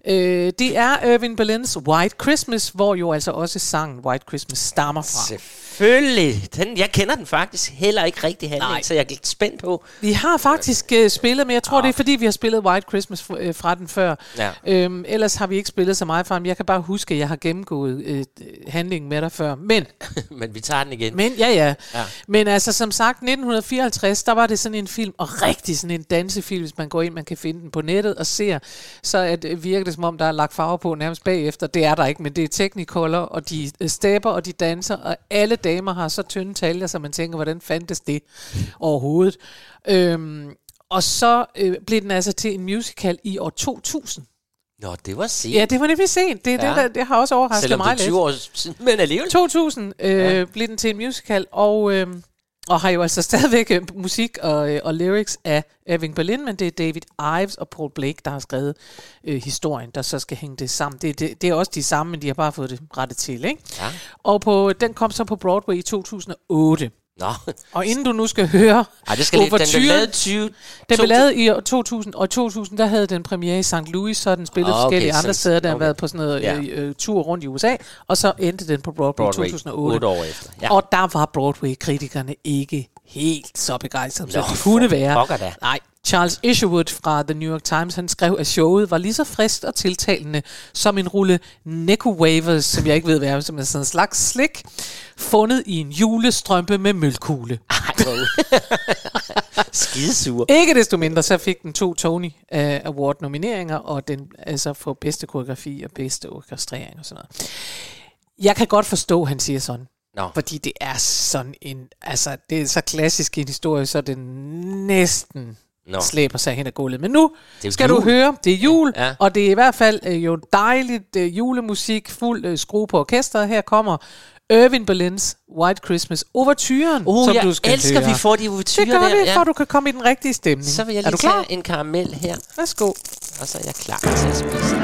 Øh, det er Irving Berlins White Christmas, hvor jo altså også sangen White Christmas stammer fra. Selvfølgelig. Den, jeg kender den faktisk heller ikke rigtig handling, Nej. så jeg er lidt spændt på. Vi har faktisk øh, spillet, men jeg tror, det er fordi, vi har spillet White Christmas fra, øh, fra den før. Ja. Øhm, ellers har vi ikke spillet så meget fra den. Jeg kan bare huske, at jeg har gennemgået øh, handlingen med dig før. Men, Men vi tager den igen. men ja, ja, Ja. Men altså, som sagt, 1954, der var det sådan en film, og rigtig sådan en dansefilm, hvis man går ind, man kan finde den på nettet og ser, så at, øh, virker det som om, der er lagt farver på nærmest bagefter. Det er der ikke, men det er Technicolor, og de øh, stepper, og de danser, og alle damer har så tynde taljer, så man tænker, hvordan fandtes det overhovedet? Øhm, Og så øh, blev den altså til en musical i år 2000. Nå, det var sent. Ja, det var nemlig sent. Det, Ja. det, det har også overrasket Selvom det mig er lidt. 20 år siden, men alligevel. 2000 øh, ja. blev den til en musical, og, øh, og har jo altså stadigvæk øh, musik og, øh, og lyrics af Irving Berlin, men det er David Ives og Paul Blake, der har skrevet øh, historien, der så skal hænge det sammen. Det, det, det er også de samme, men de har bare fået det rettet til. Ikke? Ja. Og på, den kom så på Broadway i 2008. Nå, Og inden du nu skal høre Ej, det skal lige, den blev lavet 20... den blev lavet i år 2000, og i 2000, der havde den premiere i St. Louis, så har den spillet Ah, okay, forskellige andre steder, der har okay. været på sådan noget Ja. ja. øh, tur rundt i USA, og så endte den på Broadway, Broadway, i 2008. 8 år efter. Ja. Og der var Broadway-kritikerne ikke helt så begejstrede, som Nå, de kunne være. da. Nej, Charles Isherwood fra The New York Times, han skrev, at showet var lige så frisk og tiltalende som en rulle Neko Wavers, som jeg ikke ved hvad er, som er sådan en slags slik, fundet i en julestrømpe med mølkugle. Skidesur. Ikke desto mindre, så fik den to Tony uh, Award nomineringer, og den altså for bedste koreografi og bedste orkestrering og sådan noget. Jeg kan godt forstå, at han siger sådan. Nå. Fordi det er sådan en, altså det er så klassisk en historie, så den næsten. Nå. slæber sig hen ad gulvet. Men nu Det skal jul. du høre, det er jul, Ja. ja. og det er i hvert fald øh, jo dejligt øh, julemusik, fuld øh, skrue på orkestret. Her kommer Irving Berlins White Christmas Overturen, Uh, som jeg du skal elsker, høre. vi får de Det ouverturer gør der. vi, for du kan komme i den rigtige stemning. Så vil jeg er lige du klar? tage en karamel her, Værsgo. og så er jeg klar til at spise.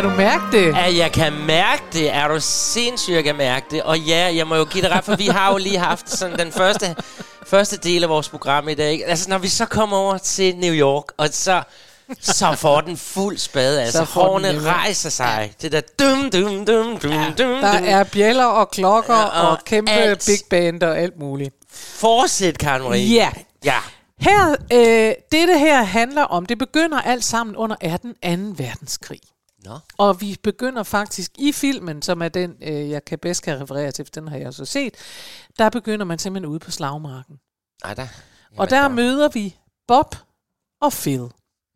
Kan du mærke det? at jeg kan mærke det. Er du sindssyg, jeg kan mærke det. Og ja, jeg må jo give dig ret, for vi har jo lige haft sådan den første, første del af vores program i dag. Altså, når vi så kommer over til New York, og så, så får den fuld spade. Altså, hårene rejser sig. Det der dum, dum, dum, dum, ja, dum, Der dum. er bjæller og klokker Ja, ja, og og kæmpe alt. big band og alt muligt. Fortsæt, Karen Marie. Ja. Ja. Her, øh, dette her handler om, det begynder alt sammen under 18. 2. verdenskrig. Nå. Og vi begynder faktisk i filmen, som er den, øh, jeg kan bedst kan referere til, for den har jeg også set, der begynder man simpelthen ude på slagmarken. Ej, der. Og der møder vi Bob og Phil.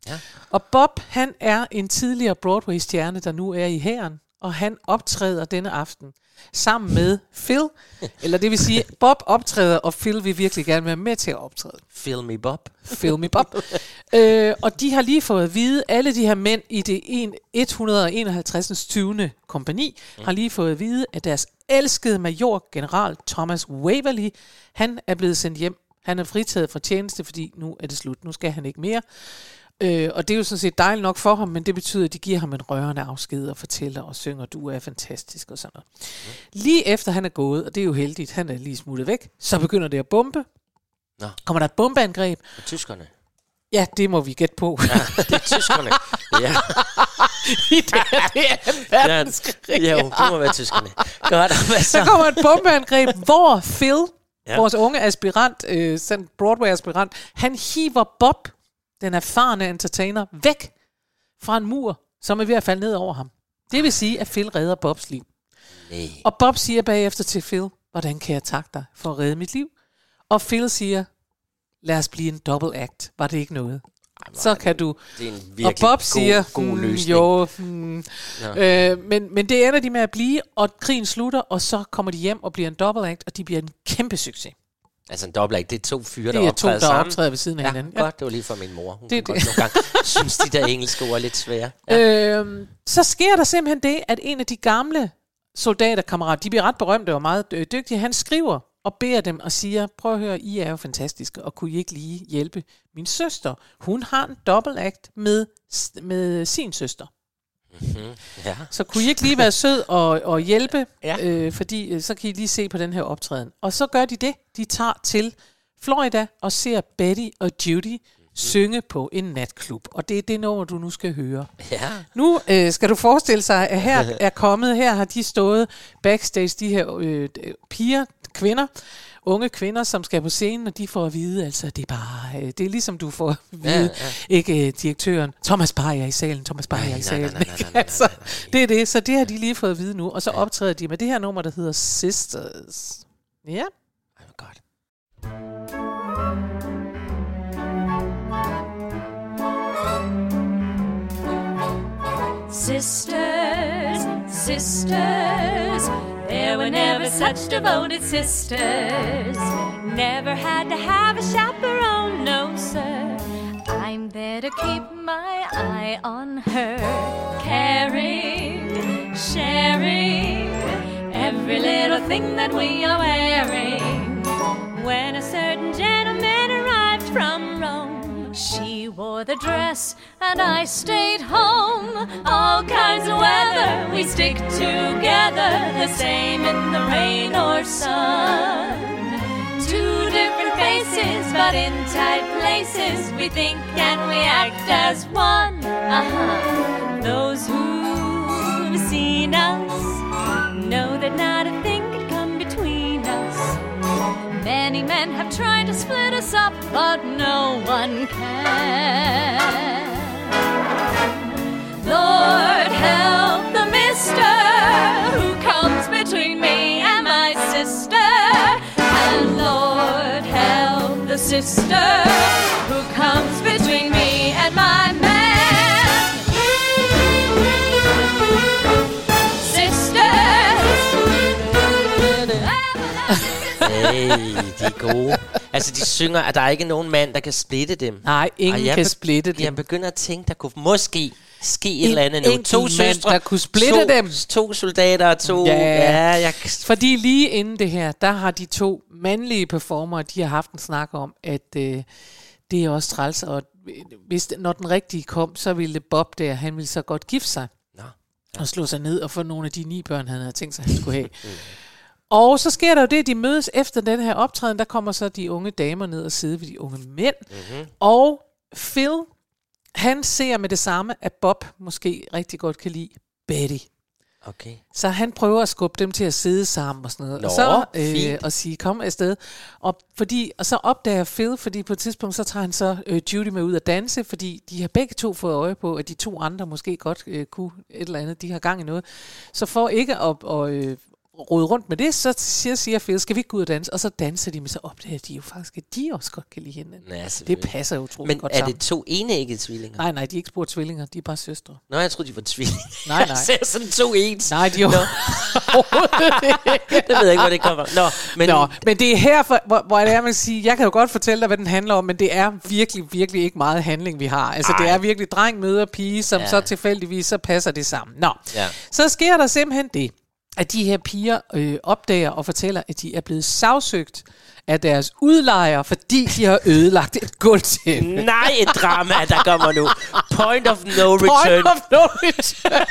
Ja. Og Bob, han er en tidligere Broadway-stjerne, der nu er i hæren, og han optræder denne aften sammen med Phil. Eller det vil sige, Bob optræder, og Phil vil virkelig gerne være med til at optræde. Fill me, Bob. Phil me Bob. øh, og de har lige fået at vide, alle de her mænd i det en- 151. 20. kompani, har lige fået at vide, at deres elskede major, general Thomas Waverly, han er blevet sendt hjem. Han er fritaget fra tjeneste, fordi nu er det slut. Nu skal han ikke mere. Øh, og det er jo sådan set dejligt nok for ham, men det betyder, at de giver ham en rørende afsked og fortæller og synger, du er fantastisk og sådan noget. Lige efter han er gået, og det er jo heldigt, han er lige smuttet væk, så begynder det at bombe. Nå. Kommer der et bombeangreb? Og tyskerne. Ja, det må vi gætte på. Ja, det er tyskerne. Ja. I det, det er verdenskrig. Ja, jo, det må være tyskerne. Godt, hvad Så så? kommer et bombeangreb, hvor Phil, ja. vores unge aspirant, øh, sådan Broadway-aspirant, han hiver Bob, den erfarne entertainer, væk fra en mur, som er ved at falde ned over ham. Det vil sige, at Phil redder Bobs liv. Nej. Og Bob siger bagefter til Phil, hvordan kan jeg takke dig for at redde mit liv? Og Phil siger, lad os blive en double act. Var det ikke noget? Så kan du... Det er en Og virkelig Bob god, siger, god "Hmm, løsning. jo, hmm. øh, men, men det ender de med at blive, og krigen slutter, og så kommer de hjem og bliver en double act, og de bliver en kæmpe succes. Altså en dobbelt det er to fyre, Det der er to, optræder der sammen. optræder ved siden af Ja, hinanden. ja, godt. Det var lige for min mor. Hun Det er det, godt det. nogle gange synes, de der engelske ord er lidt svære. Ja. Øhm, så sker der simpelthen det, at en af de gamle soldaterkammerat, de bliver ret berømte og meget øh, dygtige. Han skriver og beder dem og siger, prøv at høre, I er jo fantastiske, og kunne I ikke lige hjælpe min søster? Hun har en dobbeltakt med, med sin søster. Ja. Så kunne I ikke lige være sød og, og hjælpe, Ja. øh, fordi øh, så kan I lige se på den her optræden. Og så gør de det. De tager til Florida og ser Betty og Judy synge på en natklub. Og det er det nummer, du nu skal høre. Ja. Nu øh, skal du forestille sig, at her er kommet, her har de stået backstage, de her øh, piger, kvinder, unge kvinder, som skal på scenen, og de får at vide, altså det er bare, øh, det er ligesom du får at vide, Ja, ja, ikke øh, direktøren, Thomas Bayer er i salen, Thomas Bayer er i nej, salen. nej, nej, nej, nej, nej, altså, nej, nej. det er det, så det har de lige fået at vide nu, og så optræder de med det her nummer, der hedder Sisters. Ja. Ej, godt. Sisters, sisters, there were never such devoted sisters. Never had to have a chaperone, no sir. I'm there to keep my eye on her, caring, sharing every little thing that we are wearing. When a certain gentleman arrived from she wore the dress and I stayed home. All kinds of weather, we stick together, the same in the rain or sun. Two different faces, but in tight places, we think and we act as one. Uh-huh. Those who've seen us know that not a Many men have tried to split us up, but no one can. Lord, help the mister who comes between me and my sister. And Lord, help the sister who comes between me and my de er gode. Altså, de synger, at der er ikke nogen mand, der kan splitte dem. Nej, ingen kan splitte dem. Jeg begynder at tænke, der kunne måske ske et En eller andet nu. To mand, søstre, der kunne splitte to, dem. To soldater og to... Ja. ja jeg, Fordi lige inden det her, der har de to mandlige performere, de har haft en snak om, at øh, det er også træls, og øh, hvis, når den rigtige kom, så ville Bob der, han ville så godt gifte sig. Nå. Og slå sig ned og få nogle af de ni børn, han havde tænkt sig, han skulle have. Og så sker der jo det, at de mødes efter den her optræden, der kommer så de unge damer ned og sidde ved de unge mænd. Mm-hmm. Og Phil, han ser med det samme, at Bob måske rigtig godt kan lide Betty. okay. Så han prøver at skubbe dem til at sidde sammen og sådan noget. Nå, og så fint. øh, og sige, kom afsted. Og, fordi, og så opdager Phil, fordi på et tidspunkt, så tager han så øh, Judy med ud at danse, fordi de har begge to fået øje på, at de to andre måske godt øh, kunne et eller andet, de har gang i noget. Så for ikke at, at øh, rode rundt med det, så siger, siger Phil, skal vi ikke gå ud og danse? Og så danser de, men så opdager de jo faktisk, at de også godt kan lide hinanden. Ja, det passer jo utroligt Men godt er sammen. det to enæggede tvillinger? Nej, nej, de er ikke spor tvillinger, de er bare søstre. Nå, jeg troede, de var tvillinger. Nej, Jeg nej. ser sådan to ens. Nej, de er jo det ved jeg ikke, hvor det kommer. Nå, men, Men, Nå, men det er her, for, hvor, hvor det er, man kan sige, jeg kan jo godt fortælle dig, hvad den handler om, men det er virkelig, virkelig ikke meget handling, vi har. Altså, det Ej. er virkelig dreng møder pige, som ja. så tilfældigvis, så passer det sammen. Nå, Ja. så sker der simpelthen det, at de her piger øh, opdager og fortæller, at de er blevet sagsøgt af deres udlejere, fordi de har ødelagt et gulvtæppe. Nej, et drama, der kommer nu. Point of no return. Point of no return.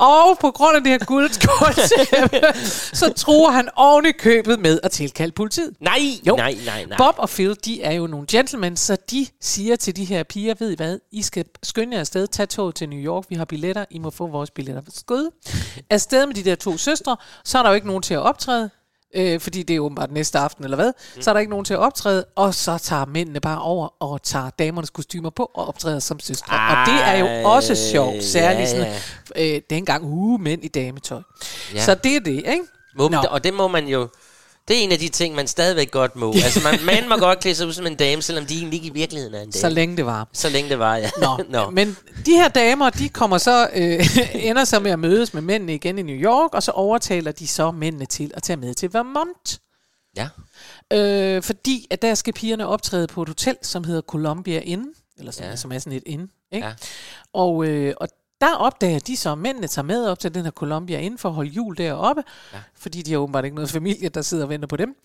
Og på grund af det her guldskåltæppe, så tror han oven i købet med at tilkalde politiet. Nej, Jo. nej, nej, nej. Bob og Phil, de er jo nogle gentlemen, så de siger til de her piger, ved I hvad, I skal skynde jer afsted, tag toget til New York, vi har billetter, I må få vores billetter. Skud. Afsted med de der to søstre, så er der jo ikke nogen til at optræde, øh, fordi det er åbenbart næste aften eller hvad, mm. så er der ikke nogen til at optræde, og så tager mændene bare over og tager damernes kostymer på og optræder som søstre. og det er jo også sjovt, særligt ja, sådan, øh, dengang, uh, mænd i dametøj. Ja. Ja. Så det er det, ikke? Må man, og det må man jo... Det er en af de ting, man stadigvæk godt må. Altså, man, man må godt klæde sig ud som en dame, selvom de egentlig ikke i virkeligheden er en dame. Så længe det var. Så længe det var, ja. Nå, Nå. men de her damer, de kommer så, øh, ender så med at mødes med mændene igen i New York, og så overtaler de så mændene til at tage med til Vermont. Ja. Øh, fordi at der skal pigerne optræde på et hotel, som hedder Columbia Inn, eller sådan, Ja. som er sådan et inn. Ikke? Ja. Og, øh, og der opdager de så, mændene tager med op til den her Columbia Inn for at holde jul deroppe, ja. fordi de har åbenbart ikke noget familie, der sidder og venter på dem.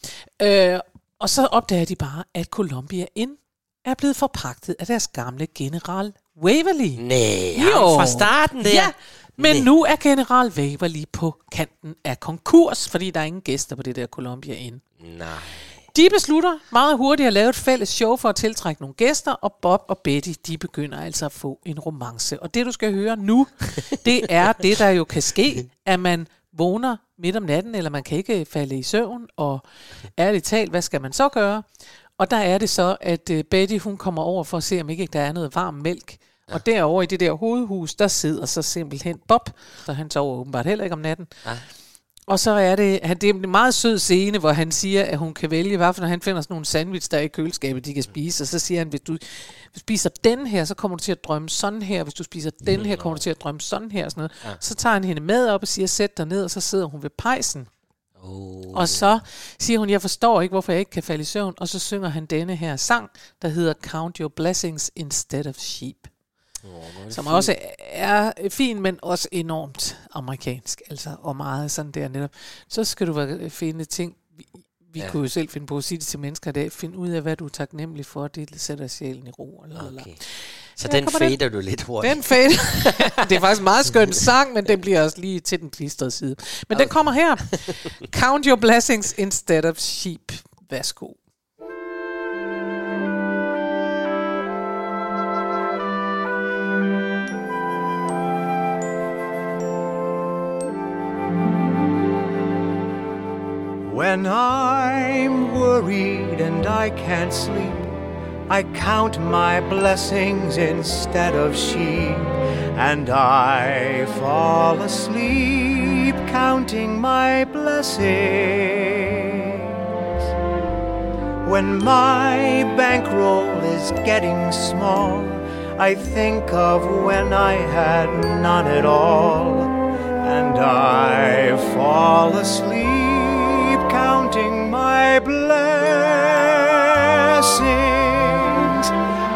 Øh, og så opdager de bare, at Columbia Inn er blevet forpagtet af deres gamle general Waverly. Nej, ham fra starten der. Ja, men Næ. nu er general Waverly på kanten af konkurs, fordi der er ingen gæster på det der Columbia Inn. Nej. De beslutter meget hurtigt at lave et fælles show for at tiltrække nogle gæster, og Bob og Betty, de begynder altså at få en romance. Og det, du skal høre nu, det er det, der jo kan ske, at man vågner midt om natten, eller man kan ikke falde i søvn, og ærligt talt, hvad skal man så gøre? Og der er det så, at uh, Betty, hun kommer over for at se, om ikke der er noget varm mælk. Ja. Og derovre i det der hovedhus, der sidder så simpelthen Bob, så han sover åbenbart heller ikke om natten. Ja. Og så er det, han, det er en meget sød scene, hvor han siger, at hun kan vælge, hvad for når han finder sådan nogle sandwich, der er i køleskabet, de kan spise. Og så siger han, hvis du, spiser den her, så kommer du til at drømme sådan her. Hvis du spiser den her, kommer du til at drømme sådan her. Og sådan noget. Ja. Så tager han hende med op og siger, sæt dig ned, og så sidder hun ved pejsen. Oh. Og så siger hun, jeg forstår ikke, hvorfor jeg ikke kan falde i søvn. Og så synger han denne her sang, der hedder Count Your Blessings Instead of Sheep. Oh, Som også er fin, men også enormt amerikansk. Altså, og meget sådan der netop. Så skal du være- finde ting, vi, vi Ja. kunne jo selv finde på at sige det til mennesker i dag. Find ud af, hvad du er taknemmelig for. Det sætter sjælen i ro. Eller, eller. Okay. Så Ja, den kommer den. fader du lidt hurtigt. Den fade. det er faktisk en meget skøn sang, men den bliver også lige til den klistrede side. Men den kommer her. Count your blessings instead of sheep. Værsgo. When I'm worried and I can't sleep, I count my blessings instead of sheep, and I fall asleep counting my blessings. When my bankroll is getting small, I think of when I had none at all, and I fall asleep counting my blessings.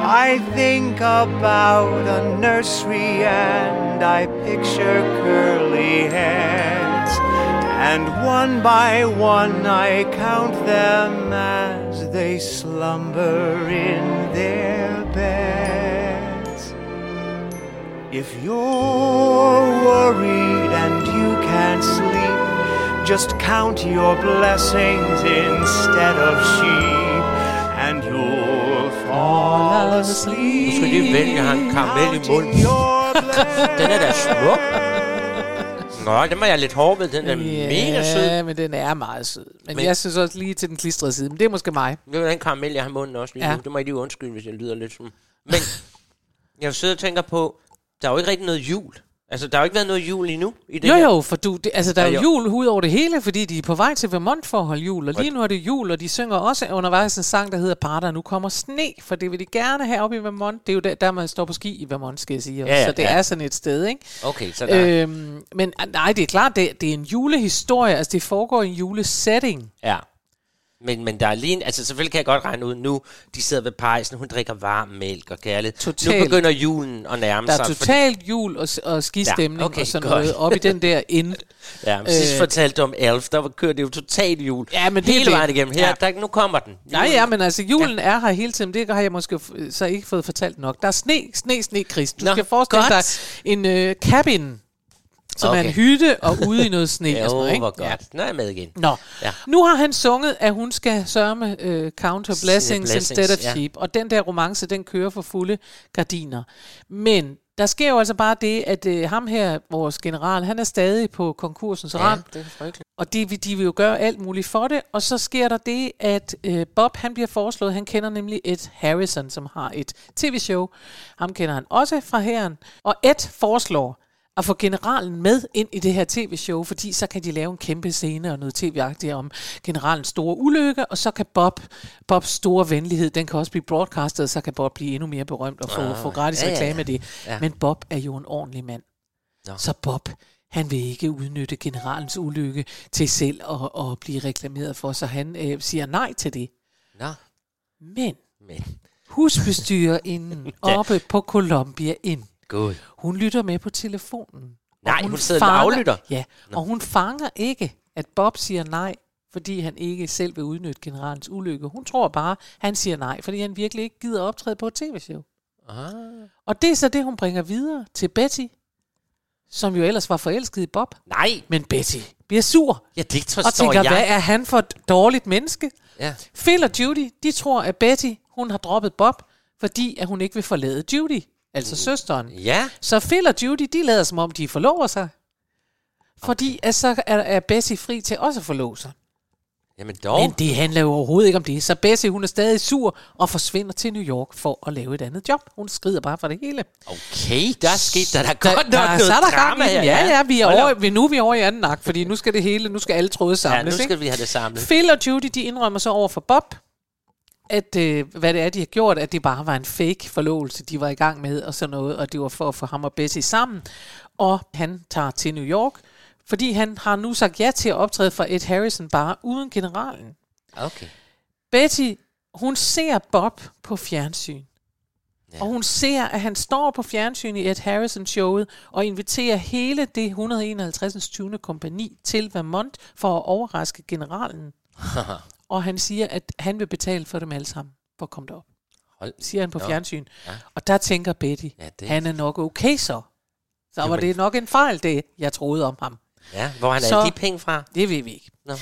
I think about a nursery and I picture curly heads. And one by one I count them as they slumber in their beds. If you're worried and you can't sleep, just count your blessings instead of sheep, and you'll fall asleep. Du skal lige vælge en karamel i munden. den er da smuk. Nå, den var jeg lidt hård ved. Den er mega sød. Ja, men den er meget sød. Men, Men- men jeg synes også lige til den klistrede side. Men det er måske mig. Det var den karamel, jeg har i munden også lige Ja. nu. Det må jeg lige undskylde, hvis jeg lyder lidt som... Men jeg sidder og tænker på, der er jo ikke rigtig noget jul. Altså, der har jo ikke været noget jul endnu i det Jo her. jo, for du, det, altså, der er Ja, jo jo. jul ud over det hele, fordi de er på vej til Vermont for at holde jul. Og lige nu er det jul, og de synger også undervejs en sang, der hedder Par, der nu kommer sne, for det vil de gerne have oppe i Vermont. Det er jo der, der man står på ski i Vermont, skal jeg sige. også. Ja, ja, så det ja. er sådan et sted, ikke? Okay, så der... Øhm, men ah, nej, det er klart, det, det er en julehistorie. Altså, det foregår i en julesetting. Ja. Men, men der er lige altså selvfølgelig kan jeg godt regne ud nu, de sidder ved pejsen, hun drikker varm mælk og kærlighed. Nu Totalt. begynder julen at nærme Der sig. er totalt jul og, og skistemning Ja, okay, og sådan godt. noget op i den der ind. Ja, men sidst Øh. fortalte du om Elf, der var kørt det jo totalt jul. Ja, men det Hele det. vejen igennem. Her, Ja. der, nu kommer den. Nej, ja, men altså, julen ja. er her hele tiden. Det har jeg måske så ikke fået fortalt nok. Der er sne, sne, sne, Chris. Du Nå, skal forestille godt. dig en øh, cabin, som okay. er en hytte og ude i noget sne. Jo, og sådan noget, ikke? hvor godt. Nu er jeg med igen. Nå, Ja. nu har han sunget, at hun skal sørge med uh, counter blessings, blessings, instead of ja. sheep. Og den der romance, den kører for fulde gardiner. Men der sker jo altså bare det, at uh, ham her, vores general, han er stadig på konkursens Ja, rand. det er frygteligt. Og de, vil- de vil jo gøre alt muligt for det. Og så sker der det, at øh, Bob han bliver foreslået. Han kender nemlig Ed Harrison, som har et tv-show. Ham kender han også fra herren. Og Ed foreslår at få generalen med ind i det her tv-show, fordi så kan de lave en kæmpe scene og noget tv-agtigt om generalens store ulykke, og så kan Bob, Bobs store venlighed, den kan også blive broadcastet, og så kan Bob blive endnu mere berømt og få, Ah, få gratis ja, ja, reklame af det. Ja. Men Bob er jo en ordentlig mand. Nå. Så Bob, han vil ikke udnytte generalens ulykke til selv at, at blive reklameret for, så han øh, siger nej til det. Nå, Men men... husbestyrerinden Ja. oppe på Columbia Inn, Gud. Hun lytter med på telefonen. Nej, hun sidder og aflytter? Ja, og hun fanger ikke, at Bob siger nej, fordi han ikke selv vil udnytte generalens ulykke. Hun tror bare, han siger nej, fordi han virkelig ikke gider optræde på et tv-show. Ah. Og det er så det, hun bringer videre til Betty, som jo ellers var forelsket i Bob. Nej. Men Betty bliver sur. Ja, det tror og tænker, jeg. hvad er han for et dårligt menneske? Ja. Phil og Judy, de tror, at Betty, hun har droppet Bob, fordi at hun ikke vil forlade Judy, altså søsteren. Ja. Så Phil og Judy, de lader som om, de forlover sig. Fordi at så er, er Bessie fri til også at forlove sig. Jamen dog. Men det handler jo overhovedet ikke om det. Så Bessie, hun er stadig sur og forsvinder til New York for at lave et andet job. Hun skrider bare for det hele. Okay, der er sket der, der er Der, godt nok der, noget så er der drama her. Ja, ja, vi er Hold over, vi, nu er vi over i anden akt, fordi nu skal det hele, nu skal alle tråde Ja, samles. nu skal ikke? vi have det samlet. Phil og Judy, de indrømmer så over for Bob, at øh, hvad det er, de har gjort, at det bare var en fake forlovelse, de var i gang med, og sådan noget, og det var for at få ham og Bessie sammen. Og han tager til New York, fordi han har nu sagt ja til at optræde for Ed Harrison bare uden generalen. Okay. Betty, hun ser Bob på fjernsyn. Ja. Og hun ser, at han står på fjernsyn i Ed Harrison-showet og inviterer hele det 151. 20. kompani til Vermont for at overraske generalen. Og han siger, at han vil betale for dem alle sammen for at komme derop. Hold. Siger han på fjernsyn. Ja. Og der tænker Betty, Ja, det- han er nok okay så. Så Jo, var det nok en fejl, det jeg troede om ham. Ja, hvor han Så- de penge fra? Det ved vi ikke. Nå.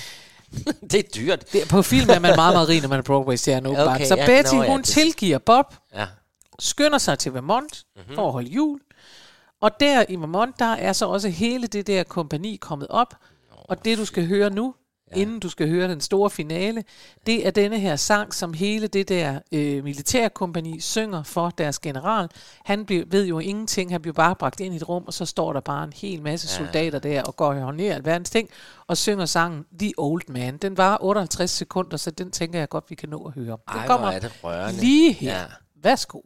det er dyrt. Det, på film er man meget, meget rig, når man er Broadway-stjerne. Okay, Okay, så ja, Betty, nå ja, hun det- tilgiver Bob, Ja. skynder sig til Vermont Mhm. mm-hmm. for at holde jul. Og der i Vermont, der er så også hele det der kompani kommet op. Og det, du skal høre nu, ja. inden du skal høre den store finale, det er denne her sang, som hele det der øh, militærkompani synger for deres general. Han blev, ved jo ingenting, han blev bare bragt ind i et rum, og så står der bare en hel masse Ja. soldater der og går og ned alverdens ting, og synger sangen The Old Man. Den var 58 sekunder, så den tænker jeg godt, vi kan nå at høre. Den Ej, kommer hvor er det rørende. lige her. Ja. Værsgo.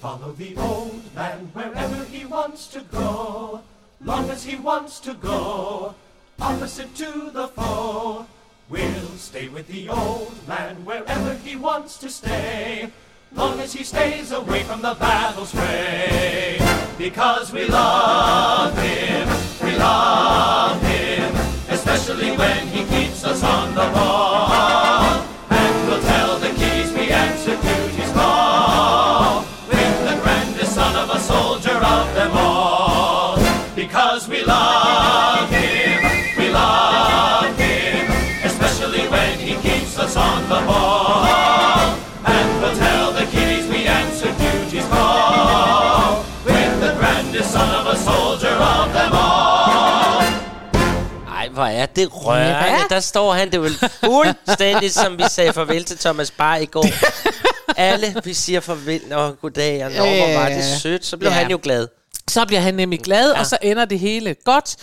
Follow the old man wherever he wants to go, long as he wants to go, opposite to the foe. We'll stay with the old man wherever he wants to stay, long as he stays away from the battle's fray. Because we love him, we love him, especially when he keeps us on the ball. Love him, we love him, especially when he keeps us on the ball. And we'll tell the kiddies we answer duty's call with the grandest son of a soldier of them all. Ej, hvor er det rørende. Ja. Der står han, det er vel fuldstændig, som vi sagde farvel til Thomas Bar i går. Alle, vi siger farvel og goddag, og nå, hvor var det sødt, så blev Ja. han jo glad. Så bliver han nemlig glad, Ja. og så ender det hele godt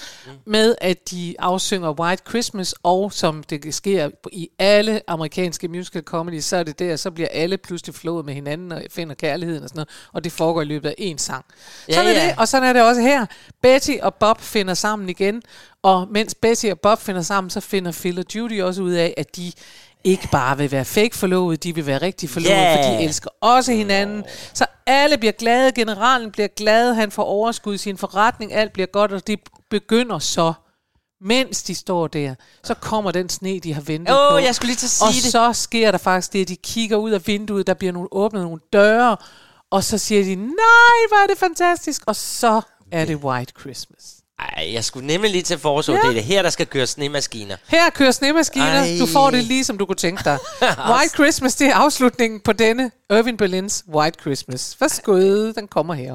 med, at de afsynger White Christmas, og som det sker i alle amerikanske musical comedy, så er det der, så bliver alle pludselig flået med hinanden og finder kærligheden og sådan noget, og det foregår i løbet af én sang. Ja, sådan er ja. det, og sådan er det også her. Betty og Bob finder sammen igen, og mens Betty og Bob finder sammen, så finder Phil og Judy også ud af, at de ikke bare vil være fake forlovet, de vil være rigtig forlovet, yeah. for de elsker også hinanden. Så alle bliver glade, generalen bliver glad, han får overskud i sin forretning, alt bliver godt, og de begynder så, mens de står der, så kommer den sne, de har ventet Åh, på. jeg skulle lige til at sige og det. så sker der faktisk det, at de kigger ud af vinduet, der bliver nogle, åbnet nogle døre, og så siger de, nej, hvor er det fantastisk, og så er det White Christmas. Ej, jeg skulle nemlig lige til at foreslå, Ja. det er det her, der skal køre snemaskiner. Her kører snemaskiner. Ej. Du får det lige, som du kunne tænke dig. White Christmas, det er afslutningen på denne Irving Berlins White Christmas. Værsgo, den kommer her.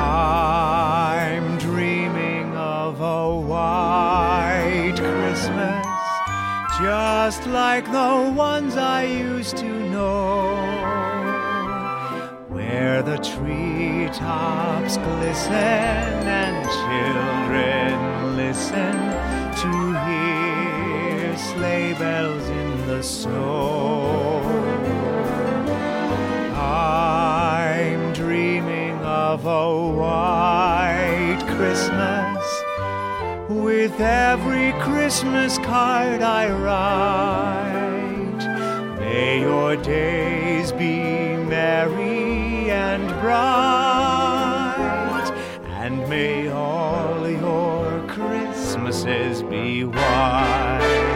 I'm dreaming of a white Christmas, just like the ones I used to know, where the treetops glisten and children listen to hear sleigh bells in the snow. I'm dreaming of a white Christmas with every Christmas card I write. May your days be merry and bright, and may all your Christmases be white.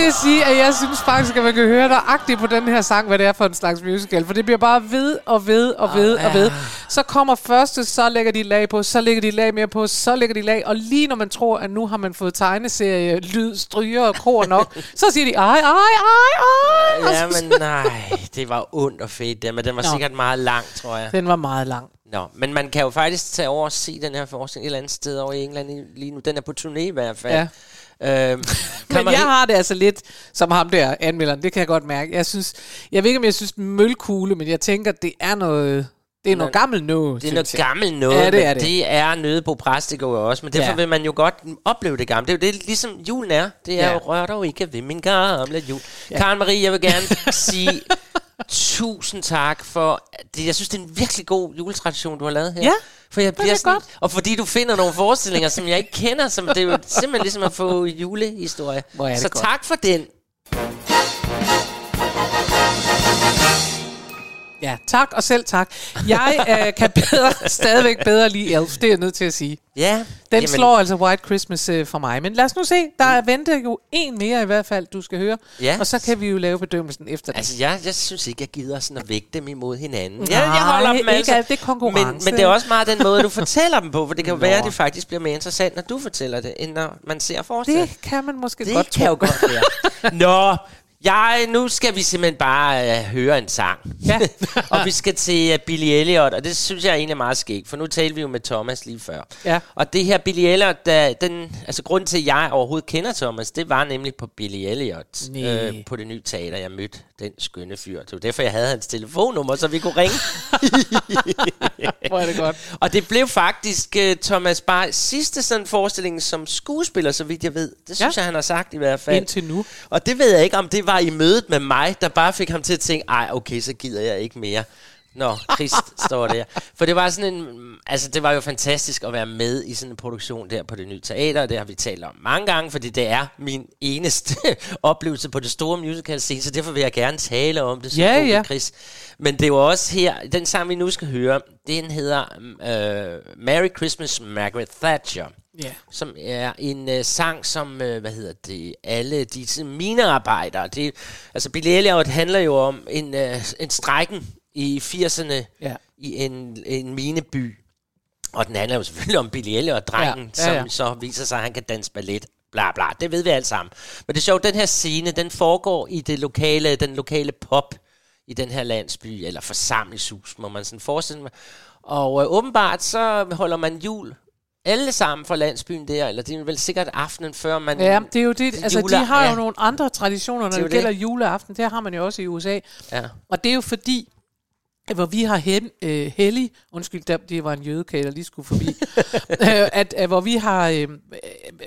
Til at sige, at jeg synes faktisk, at man kan høre nøjagtigt på den her sang, hvad det er for en slags musical. For det bliver bare ved og ved og ved og ved. Så kommer første, så lægger de lag på, så lægger de lag mere på, så lægger de lag. Og lige når man tror, at nu har man fået tegneserie, lyd, stryger og kor nok, så siger de, ej, ej, ej, ej. Ja, men nej, det var ondt og fedt, men den var Nå. sikkert meget lang, tror jeg. Den var meget lang. Nå, men man kan jo faktisk tage over og se den her forestilling et eller andet sted over i England lige nu. Den er på turné i hvert fald. Ja. Øhm, Men jeg har det altså lidt som ham der, anmelderen. Det kan jeg godt mærke. Jeg synes, jeg ved ikke, om jeg synes, den mølkugle, men jeg tænker, det er noget, det er noget gammelt noget. Det er noget gammelt noget, Ja, det er det. det er nøde på Præstegård også, men derfor ja. vil man jo godt opleve det gamle. Det er jo det, ligesom julen er. Det er Ja. jo, rør dog ikke ved min gamle jul. Ja. Karen Marie, jeg vil gerne sige tusind tak for det. Jeg synes, det er en virkelig god juletradition, du har lavet her. Ja, for jeg er bliver sådan, godt. Og fordi du finder nogle forestillinger, som jeg ikke kender, som det er jo simpelthen ligesom at få julehistorie. Hvor er det Så godt. tak for den. Ja, tak og selv tak. Jeg øh, kan bedre, stadigvæk bedre lide Elf, det er jeg nødt til at sige. Ja. Den jamen- slår altså White Christmas øh, for mig. Men lad os nu se, der er venter jo en mere i hvert fald, du skal høre. Ja. Og så kan vi jo lave bedømmelsen efter det. Altså, jeg, jeg synes ikke, jeg gider sådan at vægte dem imod hinanden. Nej, jeg, jeg holder dem ikke altså. alt, det er konkurrence. Men, men det er også meget den måde, du fortæller dem på, for det kan jo være, at det faktisk bliver mere interessant, når du fortæller det, end når man ser forestillingen. det kan man måske det godt kan tro. jo godt være. Nå, jeg, nu skal vi simpelthen bare uh, høre en sang. Ja. og vi skal til uh, Billy Elliot, og det synes jeg egentlig er meget skægt, for nu talte vi jo med Thomas lige før. Ja. Og det her Billy Elliot, der, den, altså grunden til, at jeg overhovedet kender Thomas, det var nemlig på Billy Elliot, Næh. øh, på det nye teater, jeg mødte den skønne fyr. Det var derfor, jeg havde hans telefonnummer, så vi kunne ringe. Hvor er det godt. Og det blev faktisk uh, Thomas Bar sidste sådan forestilling som skuespiller, så vidt jeg ved. Det synes Ja. jeg, han har sagt i hvert fald. Indtil nu. Og det ved jeg ikke, om det var i mødet med mig, der bare fik ham til at tænke, ej, okay, så gider jeg ikke mere. Nå, Christ står der. For det var sådan en, altså det var jo fantastisk at være med i sådan en produktion der på det nye teater, og det har vi talt om mange gange, fordi det er min eneste oplevelse på det store musical scene, så derfor vil jeg gerne tale om det, så Ja, ja. Chris. Men det var også her, den sang vi nu skal høre, den hedder uh, Merry Christmas Margaret Thatcher Ja. som er en øh, sang, som, øh, hvad hedder det, alle disse minearbejdere, det, altså Elliot handler jo om en, øh, en strækken i 80'erne Ja. i en, en mineby, og den handler jo selvfølgelig om Billy Elliot, drengen, Ja, ja, ja. som så viser sig, at han kan danse ballet, bla bla, det ved vi alle sammen. Men det er sjovt, den her scene, den foregår i det lokale, den lokale pop i den her landsby, eller forsamlingshus, må man sådan forestille mig. Og øh, åbenbart så holder man jul alle sammen fra landsbyen der, eller det er vel sikkert aftenen før man... Ja, det er jo det. Altså, jule- de har jo ja. nogle andre traditioner, når Det det, gælder det. juleaften. Det har man jo også i USA. Ja. Og det er jo fordi, hvor vi har hem, øh, hellig, undskyld, der, det var en jødekage, der lige skulle forbi, øh, at, at, hvor vi har, øh,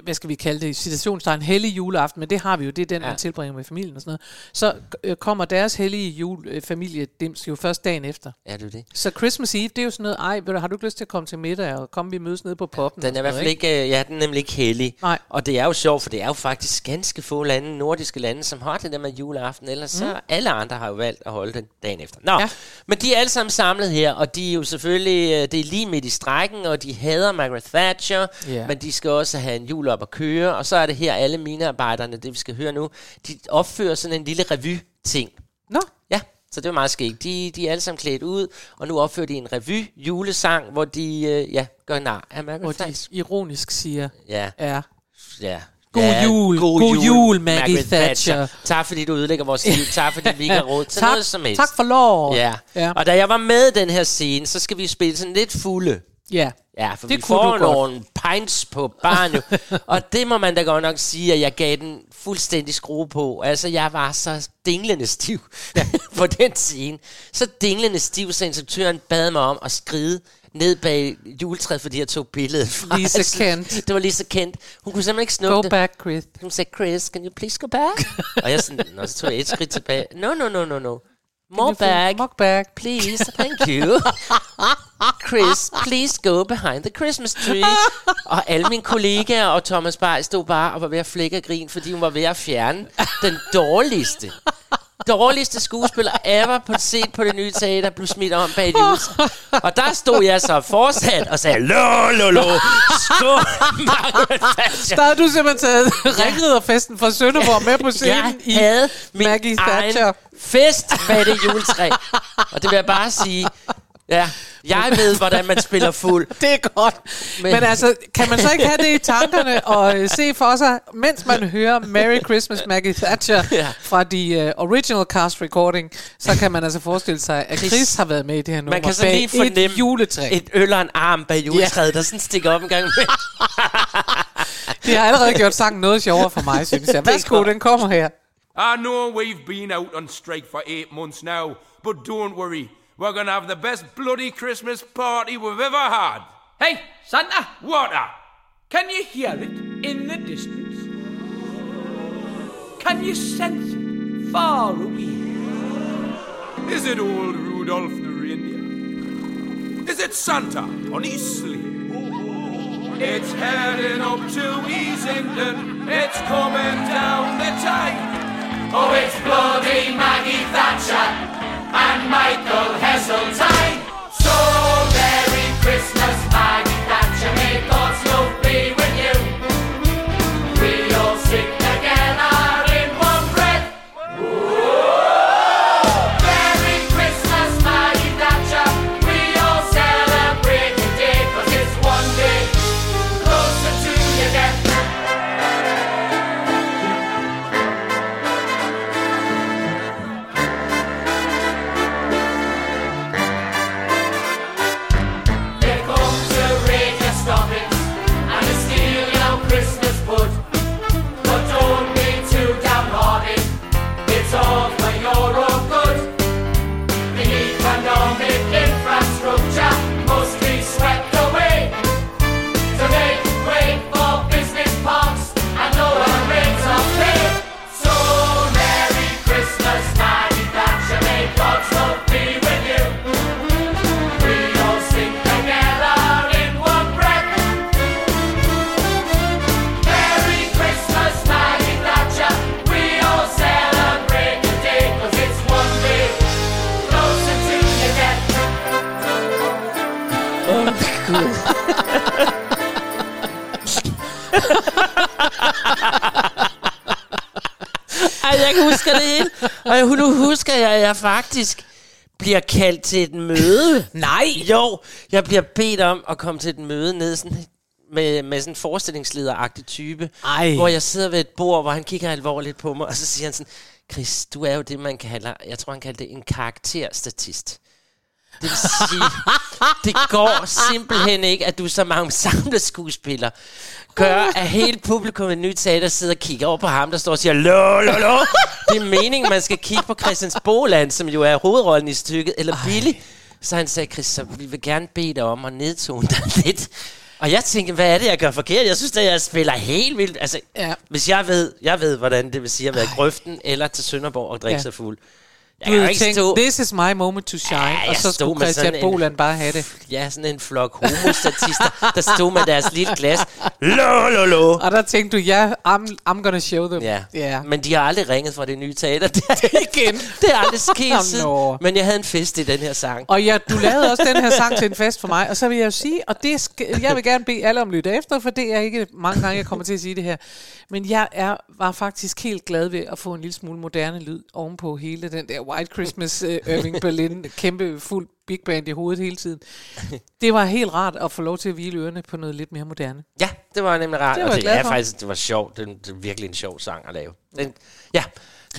hvad skal vi kalde det, situationstegn, hellig juleaften, men det har vi jo, det er den, ja. Ja. man tilbringer med familien og sådan noget, så øh, kommer deres hellige jul, øh, familiedims jo først dagen efter. Ja, det er det. Så Christmas Eve, det er jo sådan noget, ej, har du ikke lyst til at komme til middag, og komme vi mødes nede på poppen? Den er i hvert fald ikke, øh, ja, den er nemlig ikke heldig. Nej. Og det er jo sjovt, for det er jo faktisk ganske få lande, nordiske lande, som har det der med juleaften. Ellers mm. Så alle andre har jo valgt at holde den dagen efter. Nå, Ja. ja. men de er alle sammen samlet her, og de er jo selvfølgelig, øh, det er lige midt i strækken, og de hader Margaret Thatcher, Ja. men de skal også have en jul op at køre, og så er det her alle minearbejderne, det vi skal høre nu, de opfører sådan en lille revy-ting. Nå. Ja, så det var meget skægt. De, de er alle sammen klædt ud, og nu opfører de en revy julesang, hvor de øh, ja, gør nar af Margaret Hvor de ironisk siger, Ja. er Ja. God ja, jul. God jul, Maggie Thatcher. Tak fordi du ødelægger vores liv. Tak fordi vi ikke har råd til Tak- noget som helst. tak for lov. Ja. Ja. Og da jeg var med i den her scene, så skal vi spille sådan lidt fulde. ja, Ja, for Det vi kunne får du godt. nogle pints på barn og det må man da godt nok sige, at jeg gav den fuldstændig skrue på. Altså, jeg var så dinglende stiv på den scene. Så dinglende stiv, så instruktøren bad mig om at skride ned bag juletræet, fordi jeg tog billedet fra. Lige så Altså, kendt. Det var lige så kendt. Hun kunne simpelthen ikke snuppe go det. back, Chris. Hun sagde, Chris, can you please go back? og jeg sådan, Nå, så tog jeg et skridt tilbage. No, no, no, no, no. More back. More back. Please, thank you. Chris, please go behind the Christmas tree. og alle mine kollegaer og Thomas Bay stod bare og var ved at flække og grin, fordi hun var ved at fjerne den dårligste dårligste skuespiller ever på set på det nye teater blev smidt om bag et. Og der stod jeg så fortsat og sagde, lo, lo, lo, skål. Der har du simpelthen taget ringriderfesten fra Sønderborg med på scenen Jeg i havde min Maggie Thatcher. fest bag det juletræ. Og det vil jeg bare sige, ja, jeg ved, hvordan man spiller fuld. Det er godt. Men, Men altså, kan man så ikke have det i tankerne og øh, se for sig, mens man hører Merry Christmas Maggie Thatcher Ja. fra de uh, original cast recording, så kan man altså forestille sig, at Chris har været med i det her nummer Man kan så lige fornemme et juletræ. et øl og en arm bag juletræet, der sådan stikker op en gang med. Det har allerede gjort sangen noget sjovere for mig, synes jeg. Værsgo, den kommer her. I know we've been out on strike for eight months now, but don't worry. We're gonna have the best bloody Christmas party we've ever had. Hey, Santa! What a... Can you hear it in the distance? Can you sense it far away? Is it old Rudolph the reindeer? Is it Santa on his sleigh? It's heading up to East England. It's coming down the tide. Oh, it's bloody Maggie Thatcher and Michael Heseltine. So Merry Christmas, Maggie Thatcher. May God's love be jeg kan huske det hele. Og jeg, nu husker jeg, at jeg faktisk bliver kaldt til et møde. Nej! Jo, jeg bliver bedt om at komme til et møde ned sådan med, med sådan en forestillingslederagtig type. Ej. Hvor jeg sidder ved et bord, hvor han kigger alvorligt på mig, og så siger han sådan, Chris, du er jo det, man kalder, jeg tror, han kalder det en karakterstatist. Det vil sige, det går simpelthen ikke, at du som ensemble skuespiller gør, at hele publikum i nyt teater sidder og kigger over på ham, der står og siger, lo, lo, lo. Det er meningen, man skal kigge på Christians Boland, som jo er hovedrollen i stykket, eller Billy, Så han sagde, Chris, så vi vil gerne bede dig om at nedtone dig lidt. Og jeg tænkte, hvad er det, jeg gør forkert? Jeg synes, at jeg spiller helt vildt. Altså, ja. hvis jeg ved, jeg ved, hvordan det vil sige at være i grøften eller til Sønderborg og drikke Ja. ja. sig fuld. Jeg Du kan jo havde ikke tænkt, stå... this is my moment to shine, Ja, og så skulle Christian sådan en- Boland bare have det. Ja, sådan en flok homostatister, der stod med deres lille glas. Lo, lo, lo. Og der tænkte du, ja, I'm, I'm gonna show them. Ja. ja. Men de har aldrig ringet fra det nye teater. Det er igen. Det er aldrig sket siden. Men jeg havde en fest i den her sang. Og ja, du lavede også den her sang til en fest for mig, og så vil jeg jo sige, og det skal, jeg vil gerne bede alle om at lytte efter, for det er ikke mange gange, jeg kommer til at sige det her. Men jeg er, var faktisk helt glad ved at få en lille smule moderne lyd ovenpå hele den der White Christmas uh, Irving Berlin, kæmpe fuld big band i hovedet hele tiden. Det var helt rart at få lov til at hvile ørerne på noget lidt mere moderne. Ja, det var nemlig rart. Det var og det er for. faktisk det var sjovt. Det, det er virkelig en sjov sang at lave. Den, ja.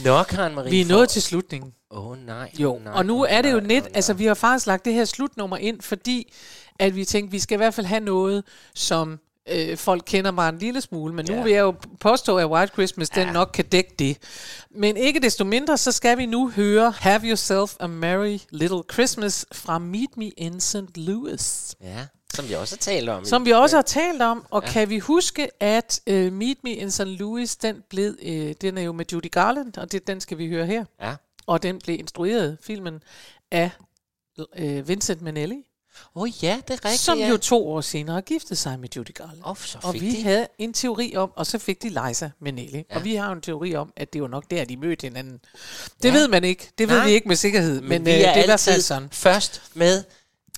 Nå, Karen Marie. Vi er for- nået til slutningen. Åh, oh, nej. Jo, nej, og nu er det jo net, altså vi har faktisk lagt det her slutnummer ind, fordi at vi tænkte, vi skal i hvert fald have noget, som øh, folk kender bare en lille smule, men nu Ja. vil jeg jo påstå, at White Christmas, den nok kan dække det. Men ikke desto mindre, så skal vi nu høre Have Yourself a Merry Little Christmas fra Meet Me in St. Louis. Ja, som vi også har talt om. Som vi også har talt om, og ja. kan vi huske, at uh, Meet Me in St. Louis, den, blev, uh, den er jo med Judy Garland, og det, den skal vi høre her. Ja. Og den blev instrueret, filmen, af uh, Vincent Minnelli. Åh oh, ja, det er rigtigt. Som ja. jo to år senere giftede sig med Judy Garland. Oh, så og vi de. havde en teori om, og så fik de Liza Minnelli. Ja. Ja. Og vi har en teori om, at det var nok der, de mødte hinanden. Det Ja. ved man ikke. Det ved Nej. vi ikke med sikkerhed. Men, men vi øh, det er altid fald sådan. først med...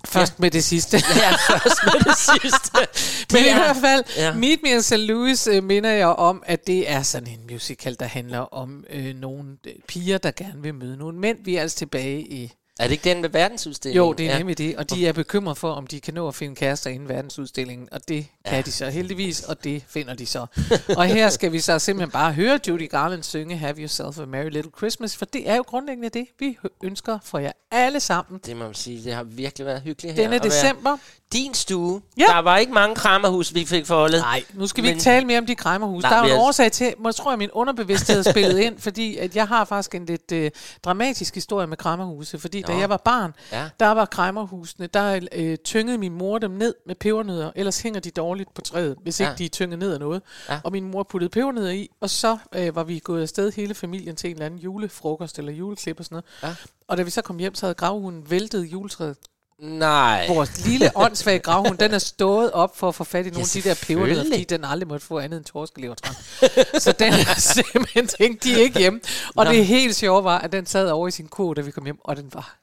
Først ja. med det sidste. Ja, først med det sidste. Men Det i er- hvert fald, Ja. ja. Meet Me in St. Louis øh, minder jeg om, at det er sådan en musical, der handler om øh, nogle øh, piger, der gerne vil møde nogle mænd. Vi er altså tilbage i... Er det ikke den med verdensudstillingen? Jo, det er ja. nemlig det. Og de er bekymret for, om de kan nå at finde kærester inden verdensudstillingen. Og det kan Ja. ja. de så heldigvis, og det finder de så. og her skal vi så simpelthen bare høre Judy Garland synge Have Yourself a Merry Little Christmas, for det er jo grundlæggende det, vi ønsker for jer alle sammen. Det må man sige, det har virkelig været hyggeligt her. Denne december. Din stue. Ja. Der var ikke mange krammerhus, vi fik forholdet. Nej, nu skal vi ikke tale mere om de kræmmerhus. Nej, Der er jo en er- årsag til, må jeg tror, at min underbevidsthed har spillet ind, fordi at jeg har faktisk en lidt øh, dramatisk historie med kræmmerhuse. Fordi da jeg var barn, Ja. der var kræmmerhusene, der øh, tyngede min mor dem ned med pebernødder, ellers hænger de dårligt på træet, hvis Ja. ikke de er tynget ned af noget. Ja. Og min mor puttede pebernødder i, og så øh, var vi gået afsted hele familien til en eller anden julefrokost eller juleklip og sådan noget. Ja. Og da vi så kom hjem, så havde gravhunden væltet juletræet. Nej. Vores lille åndssvage gravhund, den er stået op for at få fat i nogle af de der pebernødder, fordi den aldrig måtte få andet end torskelevertræn. så den har simpelthen tænkt, de ikke hjemme. Og Nå. det helt sjove var, at den sad over i sin ko, da vi kom hjem, og den var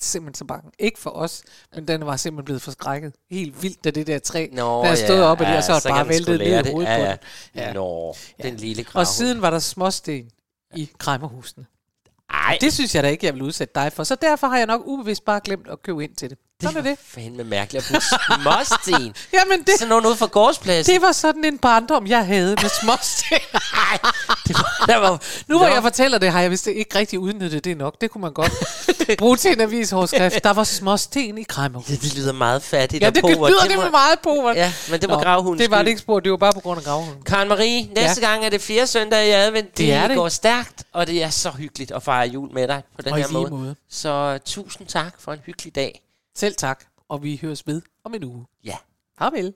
simpelthen så bange. Ikke for os, men den var simpelthen blevet forskrækket. Helt vildt, da det der træ, Nå, der stod ja, op, og de ja, og så, så bare væltet ned i det. hovedet Ja, på ja. den. Ja. Nå, den lille Og gravhund. siden var der småsten i kræmmerhusene. Ej. Det synes jeg da ikke, jeg vil udsætte dig for. Så derfor har jeg nok ubevidst bare glemt at købe ind til det. Sådan er det. Fandme mærkeligt at bruge småsten. Jamen det, Sådan nogen ude fra gårdspladsen. det var sådan en barndom, jeg havde med småsten. Der var, Nu hvor jeg fortæller det, har jeg vist ikke rigtig udnyttet det nok. Det kunne man godt bruge til en avisoverskrift. Der var småsten i kræmmer. det, det lyder meget fattigt. Ja, det povert. lyder det med meget på. Ja, men det var Nå, gravhundens Det var det ikke spurgt, det var bare på grund af gravhunden. Karen Marie, næste ja. gang er det fjerde søndag i advent. Det, Det er det. går stærkt, og det er så hyggeligt at fejre jul med dig på den Og her måde. måde. Så tusind tak for en hyggelig dag. Selv tak, og vi høres ved om en uge. Ja. Farvel.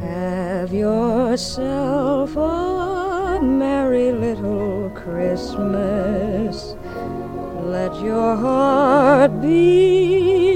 Have yourself a merry little Christmas. Let your heart be